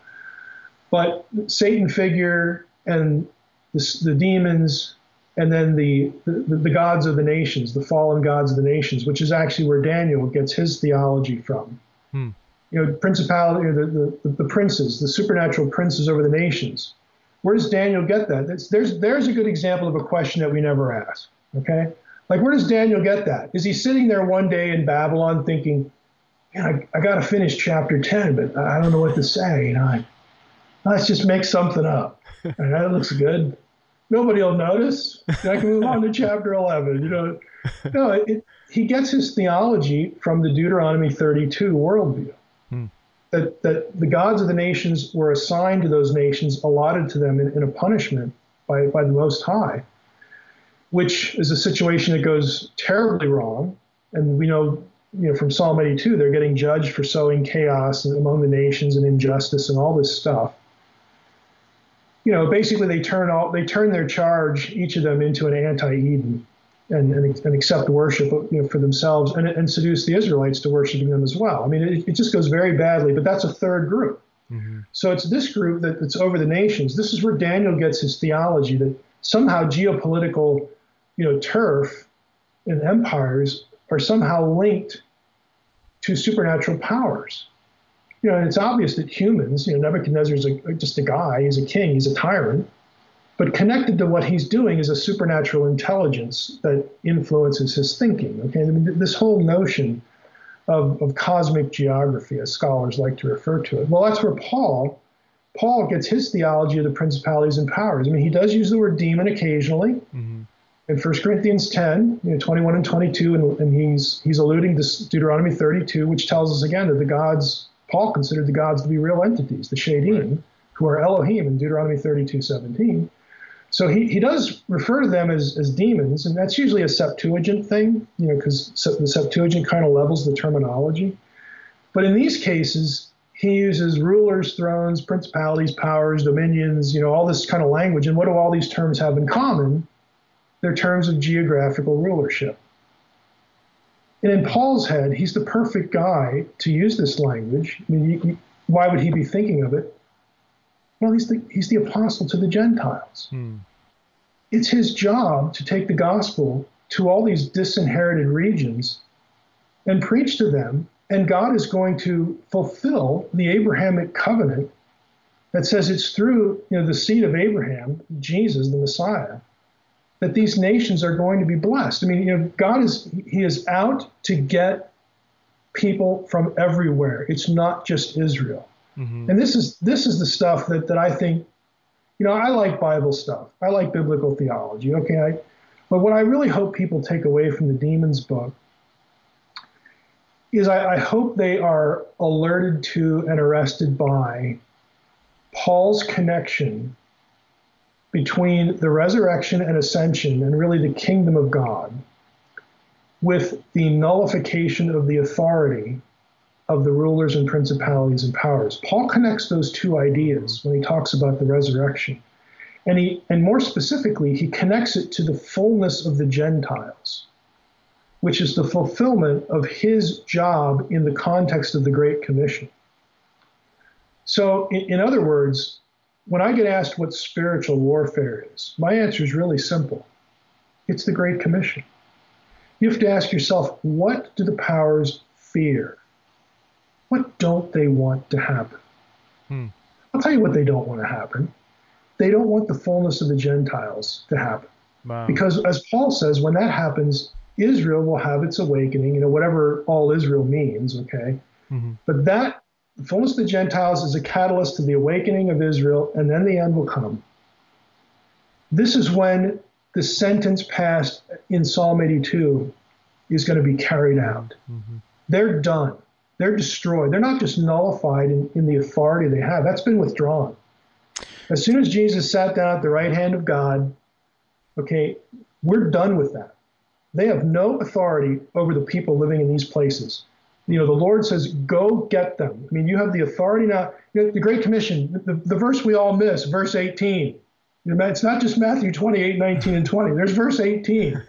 But Satan figure and the, the demons, and then the, the, the gods of the nations, the fallen gods of the nations, which is actually where Daniel gets his theology from. Hmm. You know, principality, the, the, the princes, the supernatural princes over the nations where does Daniel get that? That's, there's, there's a good example of a question that we never ask. Okay? Like, where does Daniel get that? Is he sitting there one day in Babylon thinking, man, I, I got to finish chapter 10, but I don't know what to say. You know, I, let's just make something up. And that looks good. Nobody will notice. I can move on to chapter 11. You know, no, it, he gets his theology from the Deuteronomy 32 worldview hmm. that, that the gods of the nations were assigned to those nations, allotted to them in, in a punishment by, by the Most High, which is a situation that goes terribly wrong and we know you know from Psalm 82 they're getting judged for sowing chaos among the nations and injustice and all this stuff. You know, basically they turn all they turn their charge each of them into an anti-Eden. And, and, and accept worship you know, for themselves and, and seduce the Israelites to worshiping them as well. I mean, it, it just goes very badly, but that's a third group. Mm-hmm. So it's this group that, that's over the nations. This is where Daniel gets his theology that somehow geopolitical, you know, turf and empires are somehow linked to supernatural powers. You know, it's obvious that humans, you know, Nebuchadnezzar is a, just a guy, he's a king, he's a tyrant, but connected to what he's doing is a supernatural intelligence that influences his thinking. Okay, I mean, this whole notion of, of cosmic geography, as scholars like to refer to it. Well, that's where Paul Paul gets his theology of the principalities and powers. I mean, he does use the word demon occasionally. Mm-hmm. In 1 Corinthians 10, you know, 21 and 22, and, and he's he's alluding to Deuteronomy 32, which tells us again that the gods, Paul considered the gods to be real entities, the Shedim, right. who are Elohim in Deuteronomy 32, 17. So he, he does refer to them as, as demons, and that's usually a Septuagint thing, you know, because the Septuagint kind of levels the terminology. But in these cases, he uses rulers, thrones, principalities, powers, dominions, you know, all this kind of language. And what do all these terms have in common? They're terms of geographical rulership. And in Paul's head, he's the perfect guy to use this language. I mean, you, why would he be thinking of it? Well, he's the, he's the apostle to the Gentiles. Hmm. It's his job to take the gospel to all these disinherited regions and preach to them. And God is going to fulfill the Abrahamic covenant that says it's through you know, the seed of Abraham, Jesus, the Messiah, that these nations are going to be blessed. I mean, you know, God is He is out to get people from everywhere. It's not just Israel. Mm-hmm. And this is this is the stuff that, that I think, you know, I like Bible stuff. I like biblical theology. Okay, I, but what I really hope people take away from the Demons book is I, I hope they are alerted to and arrested by Paul's connection between the resurrection and ascension and really the kingdom of God with the nullification of the authority of the rulers and principalities and powers. Paul connects those two ideas when he talks about the resurrection. And he and more specifically, he connects it to the fullness of the Gentiles, which is the fulfillment of his job in the context of the Great Commission. So, in, in other words, when I get asked what spiritual warfare is, my answer is really simple. It's the Great Commission. You have to ask yourself, what do the powers fear? What don't they want to happen? Hmm. I'll tell you what they don't want to happen. They don't want the fullness of the Gentiles to happen. Wow. Because as Paul says, when that happens, Israel will have its awakening, you know, whatever all Israel means, okay? Mm-hmm. But that the fullness of the Gentiles is a catalyst to the awakening of Israel, and then the end will come. This is when the sentence passed in Psalm 82 is going to be carried out. Mm-hmm. They're done. They're destroyed. They're not just nullified in, in the authority they have, that's been withdrawn. As soon as Jesus sat down at the right hand of God, okay, we're done with that. They have no authority over the people living in these places. You know, the Lord says, go get them. I mean, you have the authority now. You know, the Great Commission, the, the verse we all miss, verse 18. It's not just Matthew 28, 19, and 20. There's verse 18.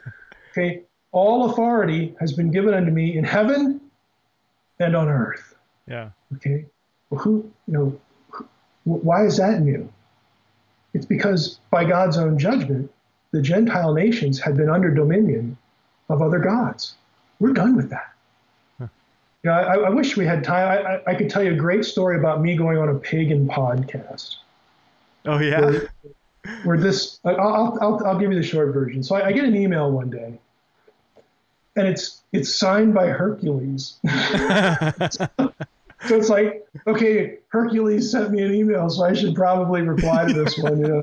Okay, all authority has been given unto me in heaven and on earth. Yeah. Okay. Well, who, you know, why is that new? It's because by God's own judgment, the Gentile nations had been under dominion of other gods. We're done with that. You know, I, I, wish we had time. I, I, I, could tell you a great story about me going on a pagan podcast. Oh yeah. Where, where this, I'll, I'll, I'll, give you the short version. So I, get an email one day and it's it's signed by Hercules. so it's like, okay, Hercules sent me an email, so I should probably reply to this one. You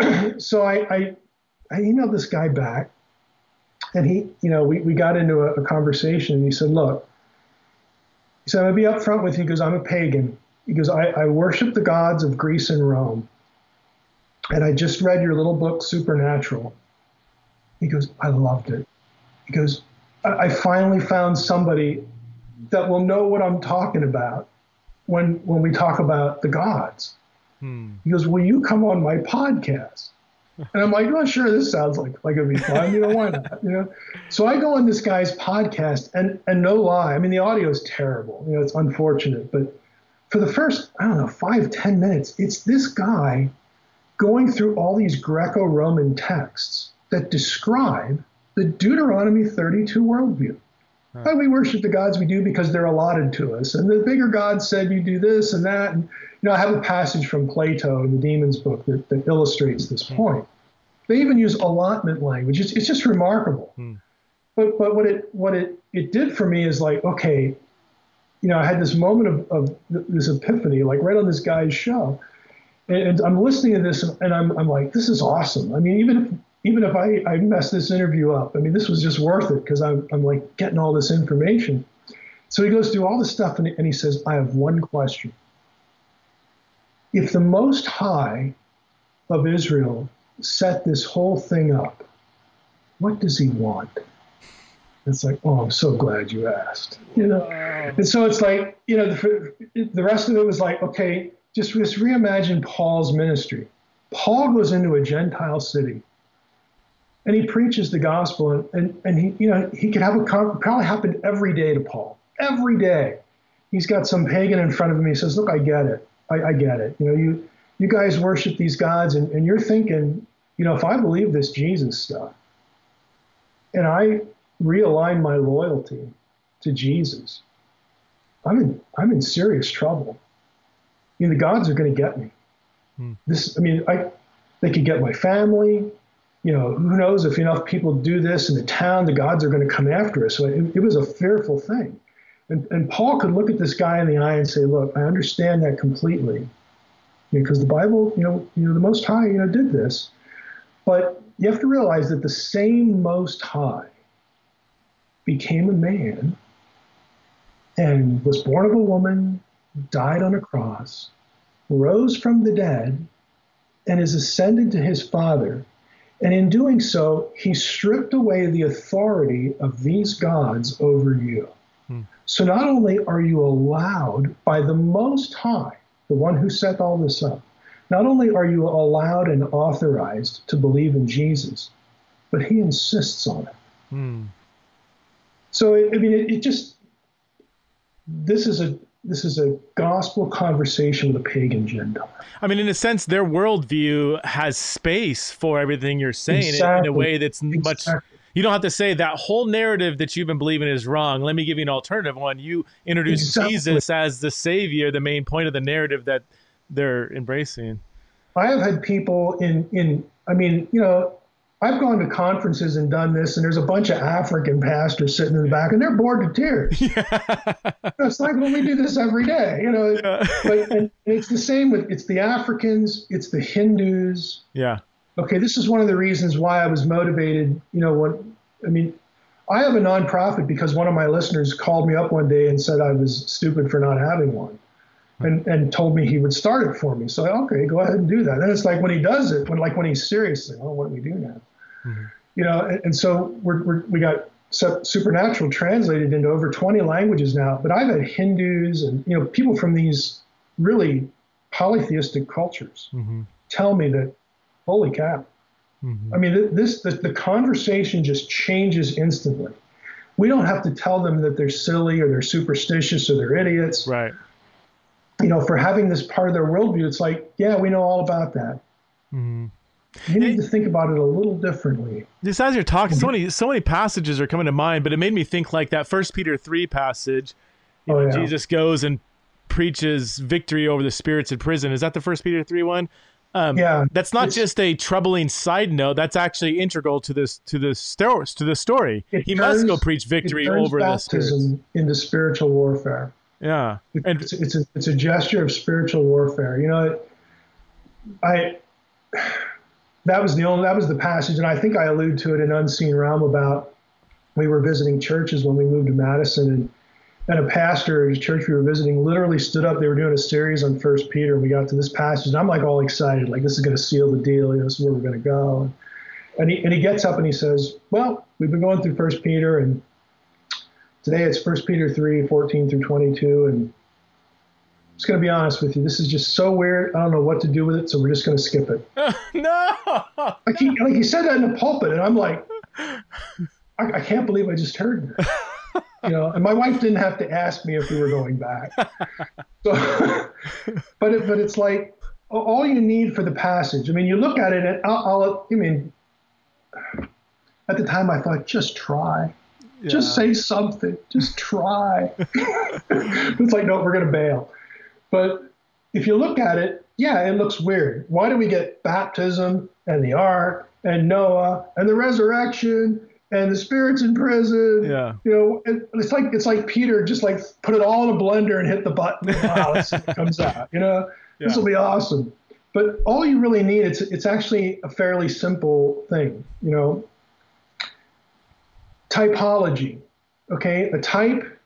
know? so I, I I emailed this guy back, and he, you know, we, we got into a, a conversation, and he said, look, I'm gonna be upfront with you because I'm a pagan. He goes, I, I worship the gods of Greece and Rome. And I just read your little book, Supernatural. He goes, I loved it. He goes, I finally found somebody that will know what I'm talking about when when we talk about the gods. Hmm. He goes, "Will you come on my podcast?" And I'm like, "Oh, sure. This sounds like like it'd be fun. You know, why not? You know." So I go on this guy's podcast, and and no lie, I mean the audio is terrible. You know, it's unfortunate, but for the first I don't know five ten minutes, it's this guy going through all these Greco-Roman texts that describe the Deuteronomy 32 worldview. Huh. we worship the gods we do because they're allotted to us. And the bigger gods said you do this and that. And, know, I have a passage from Plato in the Demons book that, that illustrates this hmm. point. They even use allotment language. It's, it's just remarkable. Hmm. But, but what it what it, it did for me is like, okay, you know, I had this moment of, of this epiphany, like right on this guy's show. And, and I'm listening to this and I'm, I'm like, this is awesome. I mean, even if even if I, I mess this interview up, I mean, this was just worth it because I'm, I'm like getting all this information. So he goes through all this stuff and, and he says, I have one question. If the Most High of Israel set this whole thing up, what does he want? It's like, oh, I'm so glad you asked. You know, and so it's like, you know, the, the rest of it was like, okay, just, just reimagine Paul's ministry. Paul goes into a Gentile city and he preaches the gospel and, and, and he you know he could have a probably happened every day to paul every day he's got some pagan in front of him he says look i get it i, I get it you know you you guys worship these gods and, and you're thinking you know if i believe this jesus stuff and i realign my loyalty to jesus i'm in i'm in serious trouble you know the gods are going to get me hmm. this i mean i they could get my family you know, who knows if enough people do this in the town, the gods are going to come after us. So it, it was a fearful thing. And, and, Paul could look at this guy in the eye and say, look, I understand that completely. Because the Bible, you know, you know, the Most High, you know, did this. But you have to realize that the same Most High became a man and was born of a woman, died on a cross, rose from the dead, and is ascended to his Father and in doing so, he stripped away the authority of these gods over you. So not only are you allowed by the Most High, the one who set all this up, not only are you allowed and authorized to believe in Jesus, but he insists on it. Hmm. So, I mean, it, it just, this is a this is a gospel conversation with a pagan Gentile. I mean, in a sense, their worldview has space for everything you're saying exactly. in, a way that's exactly. much. You don't have to say that whole narrative that you've been believing is wrong. Let me give you an alternative one. You introduce exactly. Jesus as the savior, the main point of the narrative that they're embracing. I have had people in in. I mean, you know, I've gone to conferences and done this, and there's a bunch of African pastors sitting in the back, and they're bored to tears. Yeah. it's like when we do this every day, you know. Yeah. But and it's the same with it's the Africans, it's the Hindus. Yeah. Okay, this is one of the reasons why I was motivated. You know, when I mean, I have a nonprofit because one of my listeners called me up one day and said I was stupid for not having one. And, and told me he would start it for me. So okay, go ahead and do that. And it's like when he does it, when like when he's serious, oh, what do we do now? Mm-hmm. You know, and, and so we're, we're, we got supernatural translated into over 20 languages now. But I've had Hindus and you know people from these really polytheistic cultures mm-hmm. tell me that, holy cow! Mm-hmm. I mean, this the, the conversation just changes instantly. We don't have to tell them that they're silly or they're superstitious or they're idiots. Right. You know, for having this part of their worldview, it's like, yeah, we know all about that. Mm-hmm. You need to think about it a little differently. Just as you're talking, so many so many passages are coming to mind, but it made me think like that First Peter three passage. You oh, know, yeah. Jesus goes and preaches victory over the spirits in prison. Is that the First Peter three one? Um, yeah, that's not just a troubling side note. That's actually integral to this to the story. To the story, he turns, must go preach victory over the spirits into spiritual warfare. Yeah, and it's, it's a it's a gesture of spiritual warfare. You know, I that was the only that was the passage, and I think I allude to it in Unseen Realm about we were visiting churches when we moved to Madison, and and a pastor at a church we were visiting literally stood up. They were doing a series on First Peter, and we got to this passage, and I'm like all excited, like this is going to seal the deal. You know, this is where we're going to go. And he and he gets up and he says, "Well, we've been going through First Peter, and Today it's First Peter 3 14 through 22. And I'm just going to be honest with you. This is just so weird. I don't know what to do with it, so we're just going to skip it. no! Like he, like he said that in the pulpit, and I'm like, I, I can't believe I just heard that. you know, and my wife didn't have to ask me if we were going back. So, but it, but it's like all you need for the passage. I mean, you look at it, and I'll, I'll I mean, at the time I thought, just try, yeah. just say something, just try. it's like, no, we're gonna bail. But if you look at it, yeah, it looks weird. Why do we get baptism and the ark and Noah and the resurrection and the spirits in prison. Yeah. You know, and it's like it's like Peter just like put it all in a blender and hit the button. Wow, it comes out. You know, yeah. this will be awesome. But all you really need it's it's actually a fairly simple thing. You know, typology. Okay, a type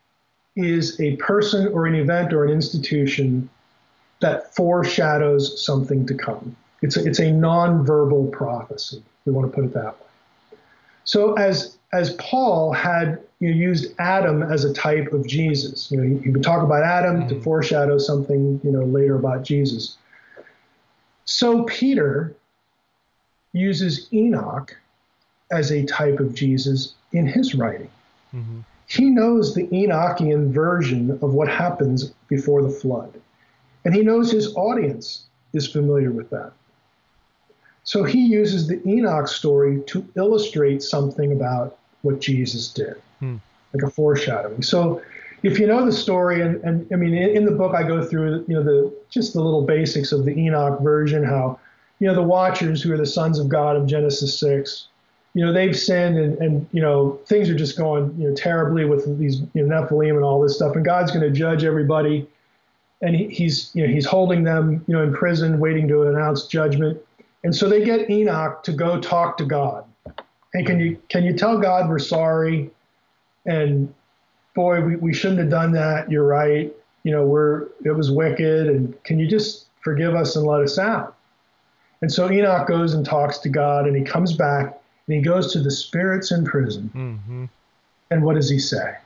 is a person or an event or an institution that foreshadows something to come. It's a, it's a nonverbal prophecy. We want to put it that way. So as as Paul had you know, used Adam as a type of Jesus, you know, he, he would talk about Adam mm-hmm. to foreshadow something, you know, later about Jesus. So Peter uses Enoch as a type of Jesus in his writing. Mm-hmm. He knows the Enochian version of what happens before the flood. And he knows his audience is familiar with that. So he uses the Enoch story to illustrate something about what Jesus did, hmm. like a foreshadowing. So if you know the story, and, and I mean, in, in, the book, I go through, you know, the just the little basics of the Enoch version, how, you know, the Watchers, who are the sons of God of Genesis 6, you know, they've sinned and, and you know, things are just going, you know, terribly with these you know, Nephilim and all this stuff. And God's going to judge everybody. And he, he's, you know, he's holding them, you know, in prison, waiting to announce judgment. And so they get Enoch to go talk to God. And can you can you tell God we're sorry? And boy, we, we shouldn't have done that. You're right. You know, we're it was wicked and can you just forgive us and let us out? And so Enoch goes and talks to God and he comes back and he goes to the spirits in prison. Mm-hmm. And what does he say?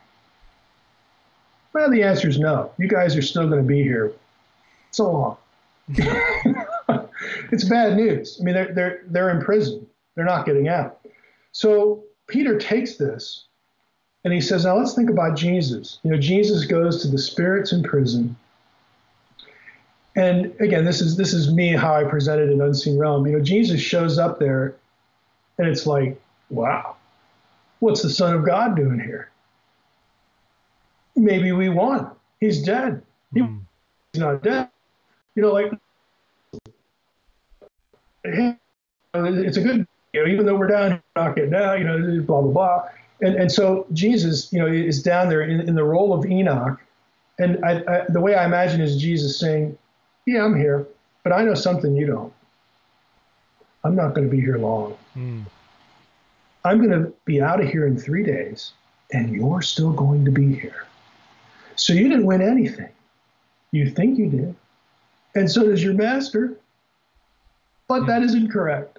Well, the answer is no. You guys are still going to be here so long. it's bad news. I mean, they're, they're, they're in prison, they're not getting out. So Peter takes this and he says, Now let's think about Jesus. You know, Jesus goes to the spirits in prison. And again, this is this is me how I presented an unseen realm. You know, Jesus shows up there, and it's like, wow, what's the Son of God doing here? Maybe we won. He's dead. Mm. He's not dead. You know, like it's a good, you know, even though we're down, not getting down, you know, blah, blah, blah. And, and so Jesus, you know, is down there in, in the role of Enoch. And I, I, the way I imagine is Jesus saying, yeah, I'm here, but I know something you don't. I'm not going to be here long. Mm. I'm going to be out of here in three days, and you're still going to be here. So you didn't win anything. You think you did. And so does your master but that is incorrect.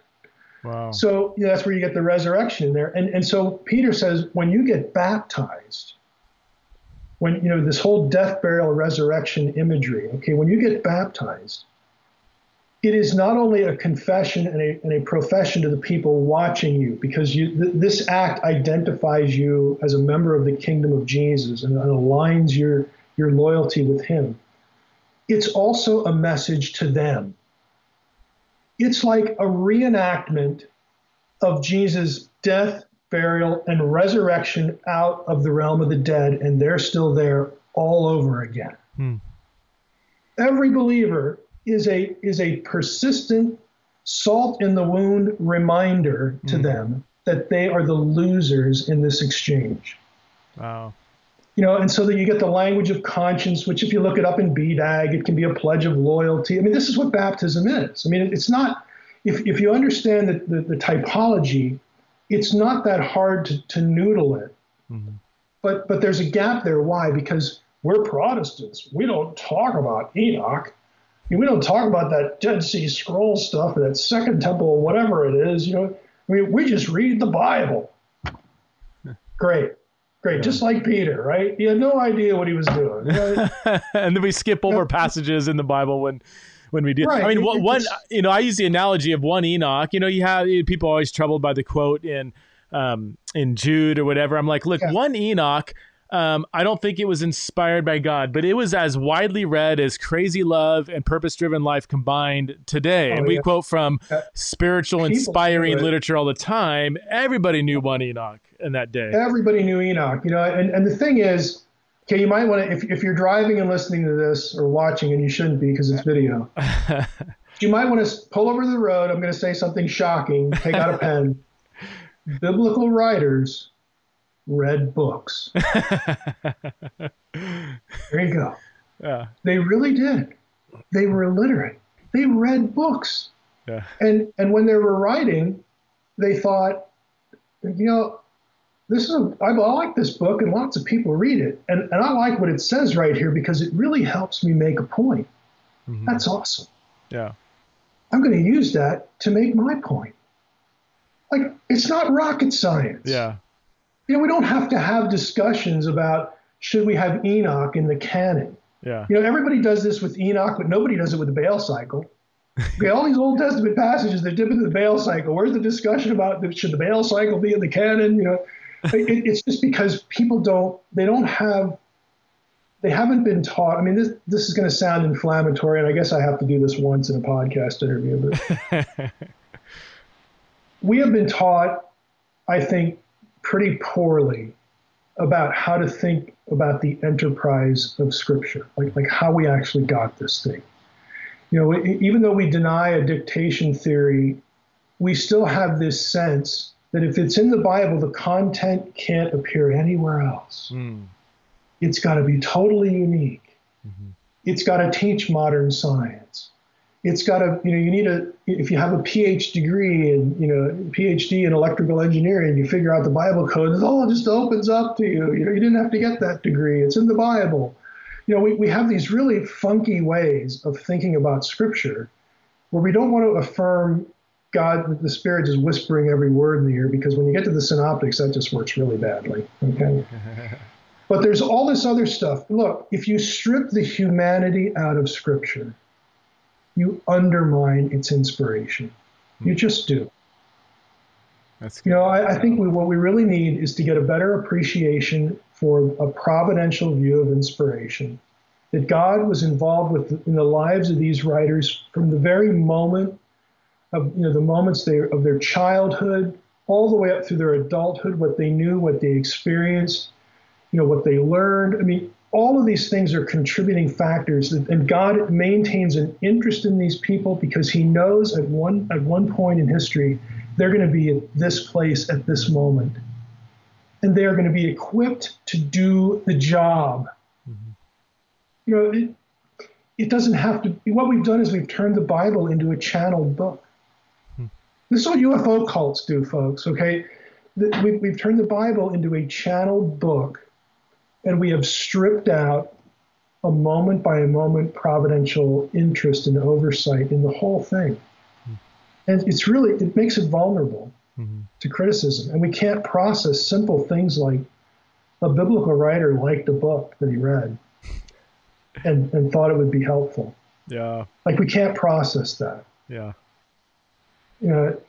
Wow. So yeah, that's where you get the resurrection there. And, and so Peter says, when you get baptized, when, you know, this whole death, burial, resurrection imagery, okay, when you get baptized, it is not only a confession and a, and a profession to the people watching you, because you, th- this act identifies you as a member of the kingdom of Jesus and, and aligns your, your loyalty with him. It's also a message to them it's like a reenactment of Jesus' death, burial, and resurrection out of the realm of the dead, and they're still there all over again. Hmm. Every believer is a is a persistent salt in the wound reminder to hmm. them that they are the losers in this exchange. Wow you know, and so that you get the language of conscience, which if you look it up in BDAG, it can be a pledge of loyalty. I mean, this is what baptism is. I mean, it's not, if, if you understand the, the, the typology, it's not that hard to, to noodle it. Mm-hmm. But, but there's a gap there. Why? Because we're Protestants. We don't talk about Enoch. I mean, we don't talk about that Dead Sea Scroll stuff or that Second Temple or whatever it is. You know, I mean, we just read the Bible. Great. Great, yeah. just like Peter, right? He had no idea what he was doing. and then we skip over passages in the Bible when when we do. Right. I mean, one, you know, I use the analogy of one Enoch. You know, you have people always troubled by the quote in um, in Jude or whatever. I'm like, look, yeah. one Enoch um, I don't think it was inspired by God, but it was as widely read as Crazy Love and Purpose Driven Life combined today. Oh, and we yeah. quote from uh, spiritual, inspiring literature all the time. Everybody knew one Enoch in that day. Everybody knew Enoch, you know. And, and the thing is, okay, you might want to, if, if you're driving and listening to this or watching, and you shouldn't be because it's video, you might want to pull over the road. I'm going to say something shocking. Take out a pen. Biblical writers read books. there you go. Yeah. They really did. They were illiterate. They read books. Yeah. And and when they were writing, they thought, you know, this is a, I like this book and lots of people read it. And and I like what it says right here because it really helps me make a point. Mm-hmm. That's awesome. Yeah. I'm going to use that to make my point. Like it's not rocket science. Yeah you know, we don't have to have discussions about should we have Enoch in the canon. Yeah. You know, everybody does this with Enoch, but nobody does it with the Baal cycle. Okay, all these Old Testament passages, they're dipping into the Baal cycle. Where's the discussion about should the Baal cycle be in the canon? You know, it, it's just because people don't, they don't have, they haven't been taught. I mean, this this is going to sound inflammatory, and I guess I have to do this once in a podcast interview, but we have been taught, I think, pretty poorly about how to think about the enterprise of Scripture, like, like how we actually got this thing. You know, even though we deny a dictation theory, we still have this sense that if it's in the Bible, the content can't appear anywhere else. Mm. It's got to be totally unique. Mm-hmm. It's got to teach modern science it's got a you know you need a if you have a PhD degree and you know PhD in electrical engineering, you figure out the Bible code. It all just opens up to you. You know you didn't have to get that degree. It's in the Bible. You know we, we have these really funky ways of thinking about Scripture, where we don't want to affirm God, the Spirit is whispering every word in the ear because when you get to the synoptics, that just works really badly. Okay. but there's all this other stuff. Look, if you strip the humanity out of Scripture, you undermine its inspiration. You hmm. just do. That's good. you know, I, I think we, what we really need is to get a better appreciation for a providential view of inspiration. That God was involved with in the lives of these writers from the very moment of you know the moments they, of their childhood all the way up through their adulthood, what they knew, what they experienced, you know, what they learned. I mean, all of these things are contributing factors and God maintains an interest in these people because he knows at one at one point in history they're going to be at this place at this moment and they are going to be equipped to do the job mm-hmm. you know it, it, doesn't have to be what we've done is we've turned the bible into a channeled book mm-hmm. this is what ufo cults do folks okay we've, we've turned the bible into a channeled book and we have stripped out a moment by a moment providential interest and oversight in the whole thing. Mm-hmm. And it's really, it makes it vulnerable mm-hmm. to criticism. And we can't process simple things like a biblical writer liked a book that he read and, and thought it would be helpful. Yeah. Like we can't process that. Yeah. You know,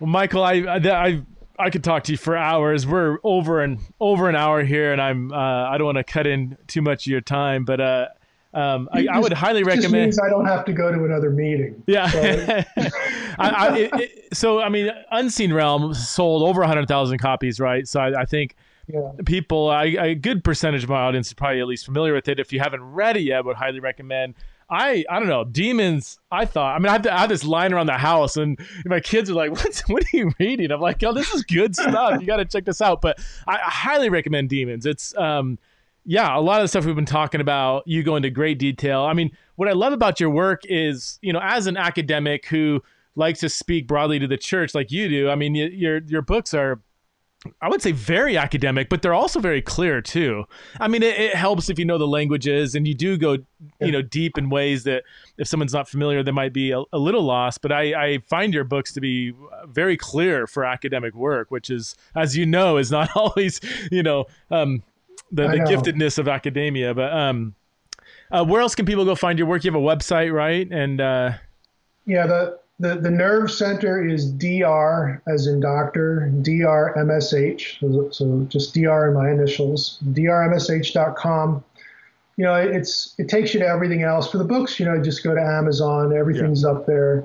well, Michael, I, I, I I could talk to you for hours. We're over and over an hour here, and I'm uh, I don't want to cut in too much of your time, but uh, um, I, just, I, would highly recommend. I don't have to go to another meeting. Yeah. So, I, I, it, it, so I mean, Unseen Realm sold over hundred thousand copies, right? So I, think. Yeah. People, a good percentage of my audience is probably at least familiar with it. If you haven't read it yet, I would highly recommend. I I don't know demons. I thought I mean I have, to, I have this line around the house, and my kids are like, "What what are you reading?" I'm like, "Oh, this is good stuff. You got to check this out." But I, I, highly recommend demons. It's um yeah, a lot of the stuff we've been talking about. You go into great detail. I mean, what I love about your work is you know as an academic who likes to speak broadly to the church like you do. I mean, your your books are I would say very academic, but they're also very clear too. I mean, it, it, helps if you know the languages and you do go, you know, deep in ways that if someone's not familiar, they might be a, a little lost. But I, I, find your books to be very clear for academic work, which is, as you know, is not always, you know, um, the, the giftedness of academia. But um, uh, where else can people go find your work? You have a website, right? And uh, yeah, the the, the nerve center is DR as in doctor, DRMSH. So, so just DR in my initials, drmsh.com. You know, it's it takes you to everything else. For the books, you know, just go to Amazon. Everything's yeah. up there.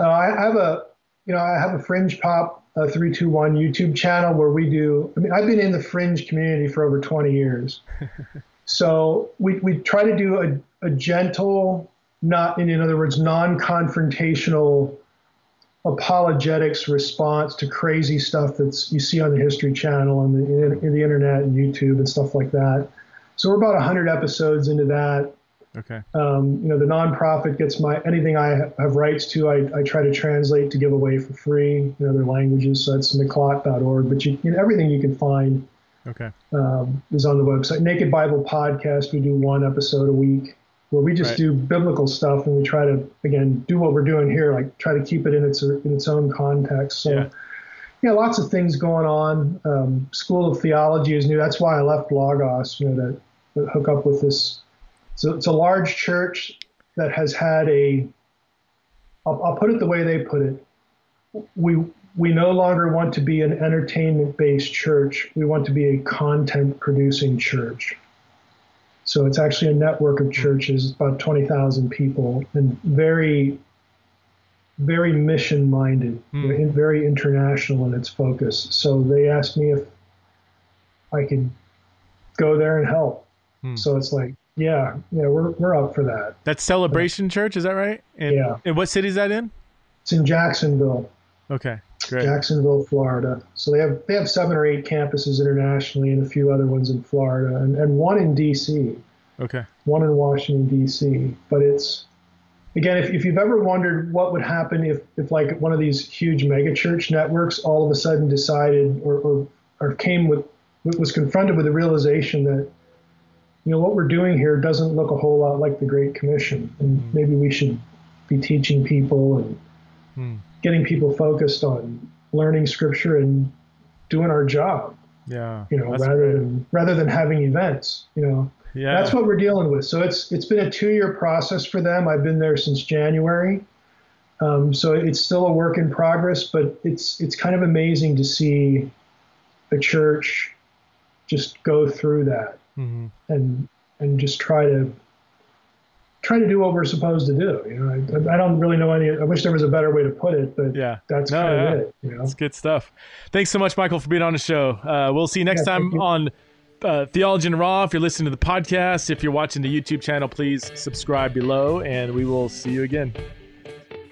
Uh, I have a, you know, I have a Fringe Pop uh, 321 YouTube channel where we do. I mean, I've been in the Fringe community for over 20 years. so we, we try to do a, a gentle not in, in other words, non-confrontational apologetics response to crazy stuff that's you see on the History Channel and the, in the internet and YouTube and stuff like that. So we're about 100 episodes into that. Okay. Um, you know, the nonprofit gets my anything I have rights to. I, I try to translate to give away for free in other languages. So that's miqlat.org. But you, you know, everything you can find okay. um, is on the website. Naked Bible Podcast. We do one episode a week where we just right. do biblical stuff and we try to again do what we're doing here, like try to keep it in its in its own context. So. Yeah. Yeah, lots of things going on. Um, School of Theology is new. That's why I left Logos, you know, to, to hook up with this. So it's a large church that has had a. I'll, I'll put it the way they put it. We we no longer want to be an entertainment based church. We want to be a content producing church. So it's actually a network of churches, about 20,000 people, and very, very mission minded, mm. very international in its focus. So they asked me if I could go there and help. Mm. So it's like, yeah, yeah, we're, we're up for that. That's Celebration Church, is that right? And, yeah. And what city is that in? It's in Jacksonville. Okay. Great. Jacksonville, Florida. So they have they have seven or eight campuses internationally, and a few other ones in Florida, and, and one in D.C. Okay. One in Washington D.C. But it's again, if, if you've ever wondered what would happen if if like one of these huge megachurch networks all of a sudden decided or or, or came with was confronted with the realization that you know what we're doing here doesn't look a whole lot like the Great Commission, and mm. maybe we should be teaching people and mm getting people focused on learning scripture and doing our job. Yeah. You know, rather great. than rather than having events, you know. Yeah. That's what we're dealing with. So it's it's been a two year process for them. I've been there since January. Um, so it's still a work in progress, but it's it's kind of amazing to see a church just go through that mm-hmm. and and just try to try to do what we're supposed to do. You know, I, I, don't really know any. I wish there was a better way to put it, but yeah, that's no, kind yeah. of it. You know? That's good stuff. Thanks so much, Michael, for being on the show. Uh, we'll see you next yeah, time you. on uh, Theology in the Raw. If you're listening to the podcast, if you're watching the YouTube channel, please subscribe below, and we will see you again.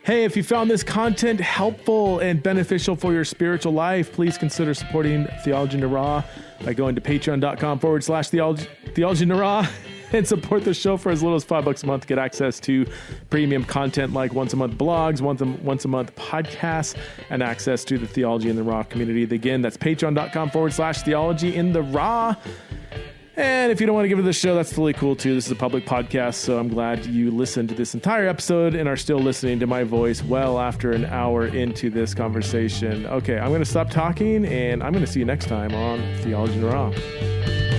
Hey, if you found this content helpful and beneficial for your spiritual life, please consider supporting Theology in the Raw by going to patreon.com forward slash theology, theology in Raw and support the show for as little as five bucks a month. Get access to premium content like once a month blogs, once a, once a month podcasts, and access to the Theology in the Raw community. Again, that's patreon.com forward slash theology in the raw. And if you don't want to give it to the show, that's totally cool too. This is a public podcast, so I'm glad you listened to this entire episode and are still listening to my voice well after an hour into this conversation. Okay, I'm going to stop talking and I'm going to see you next time on Theology in the Raw.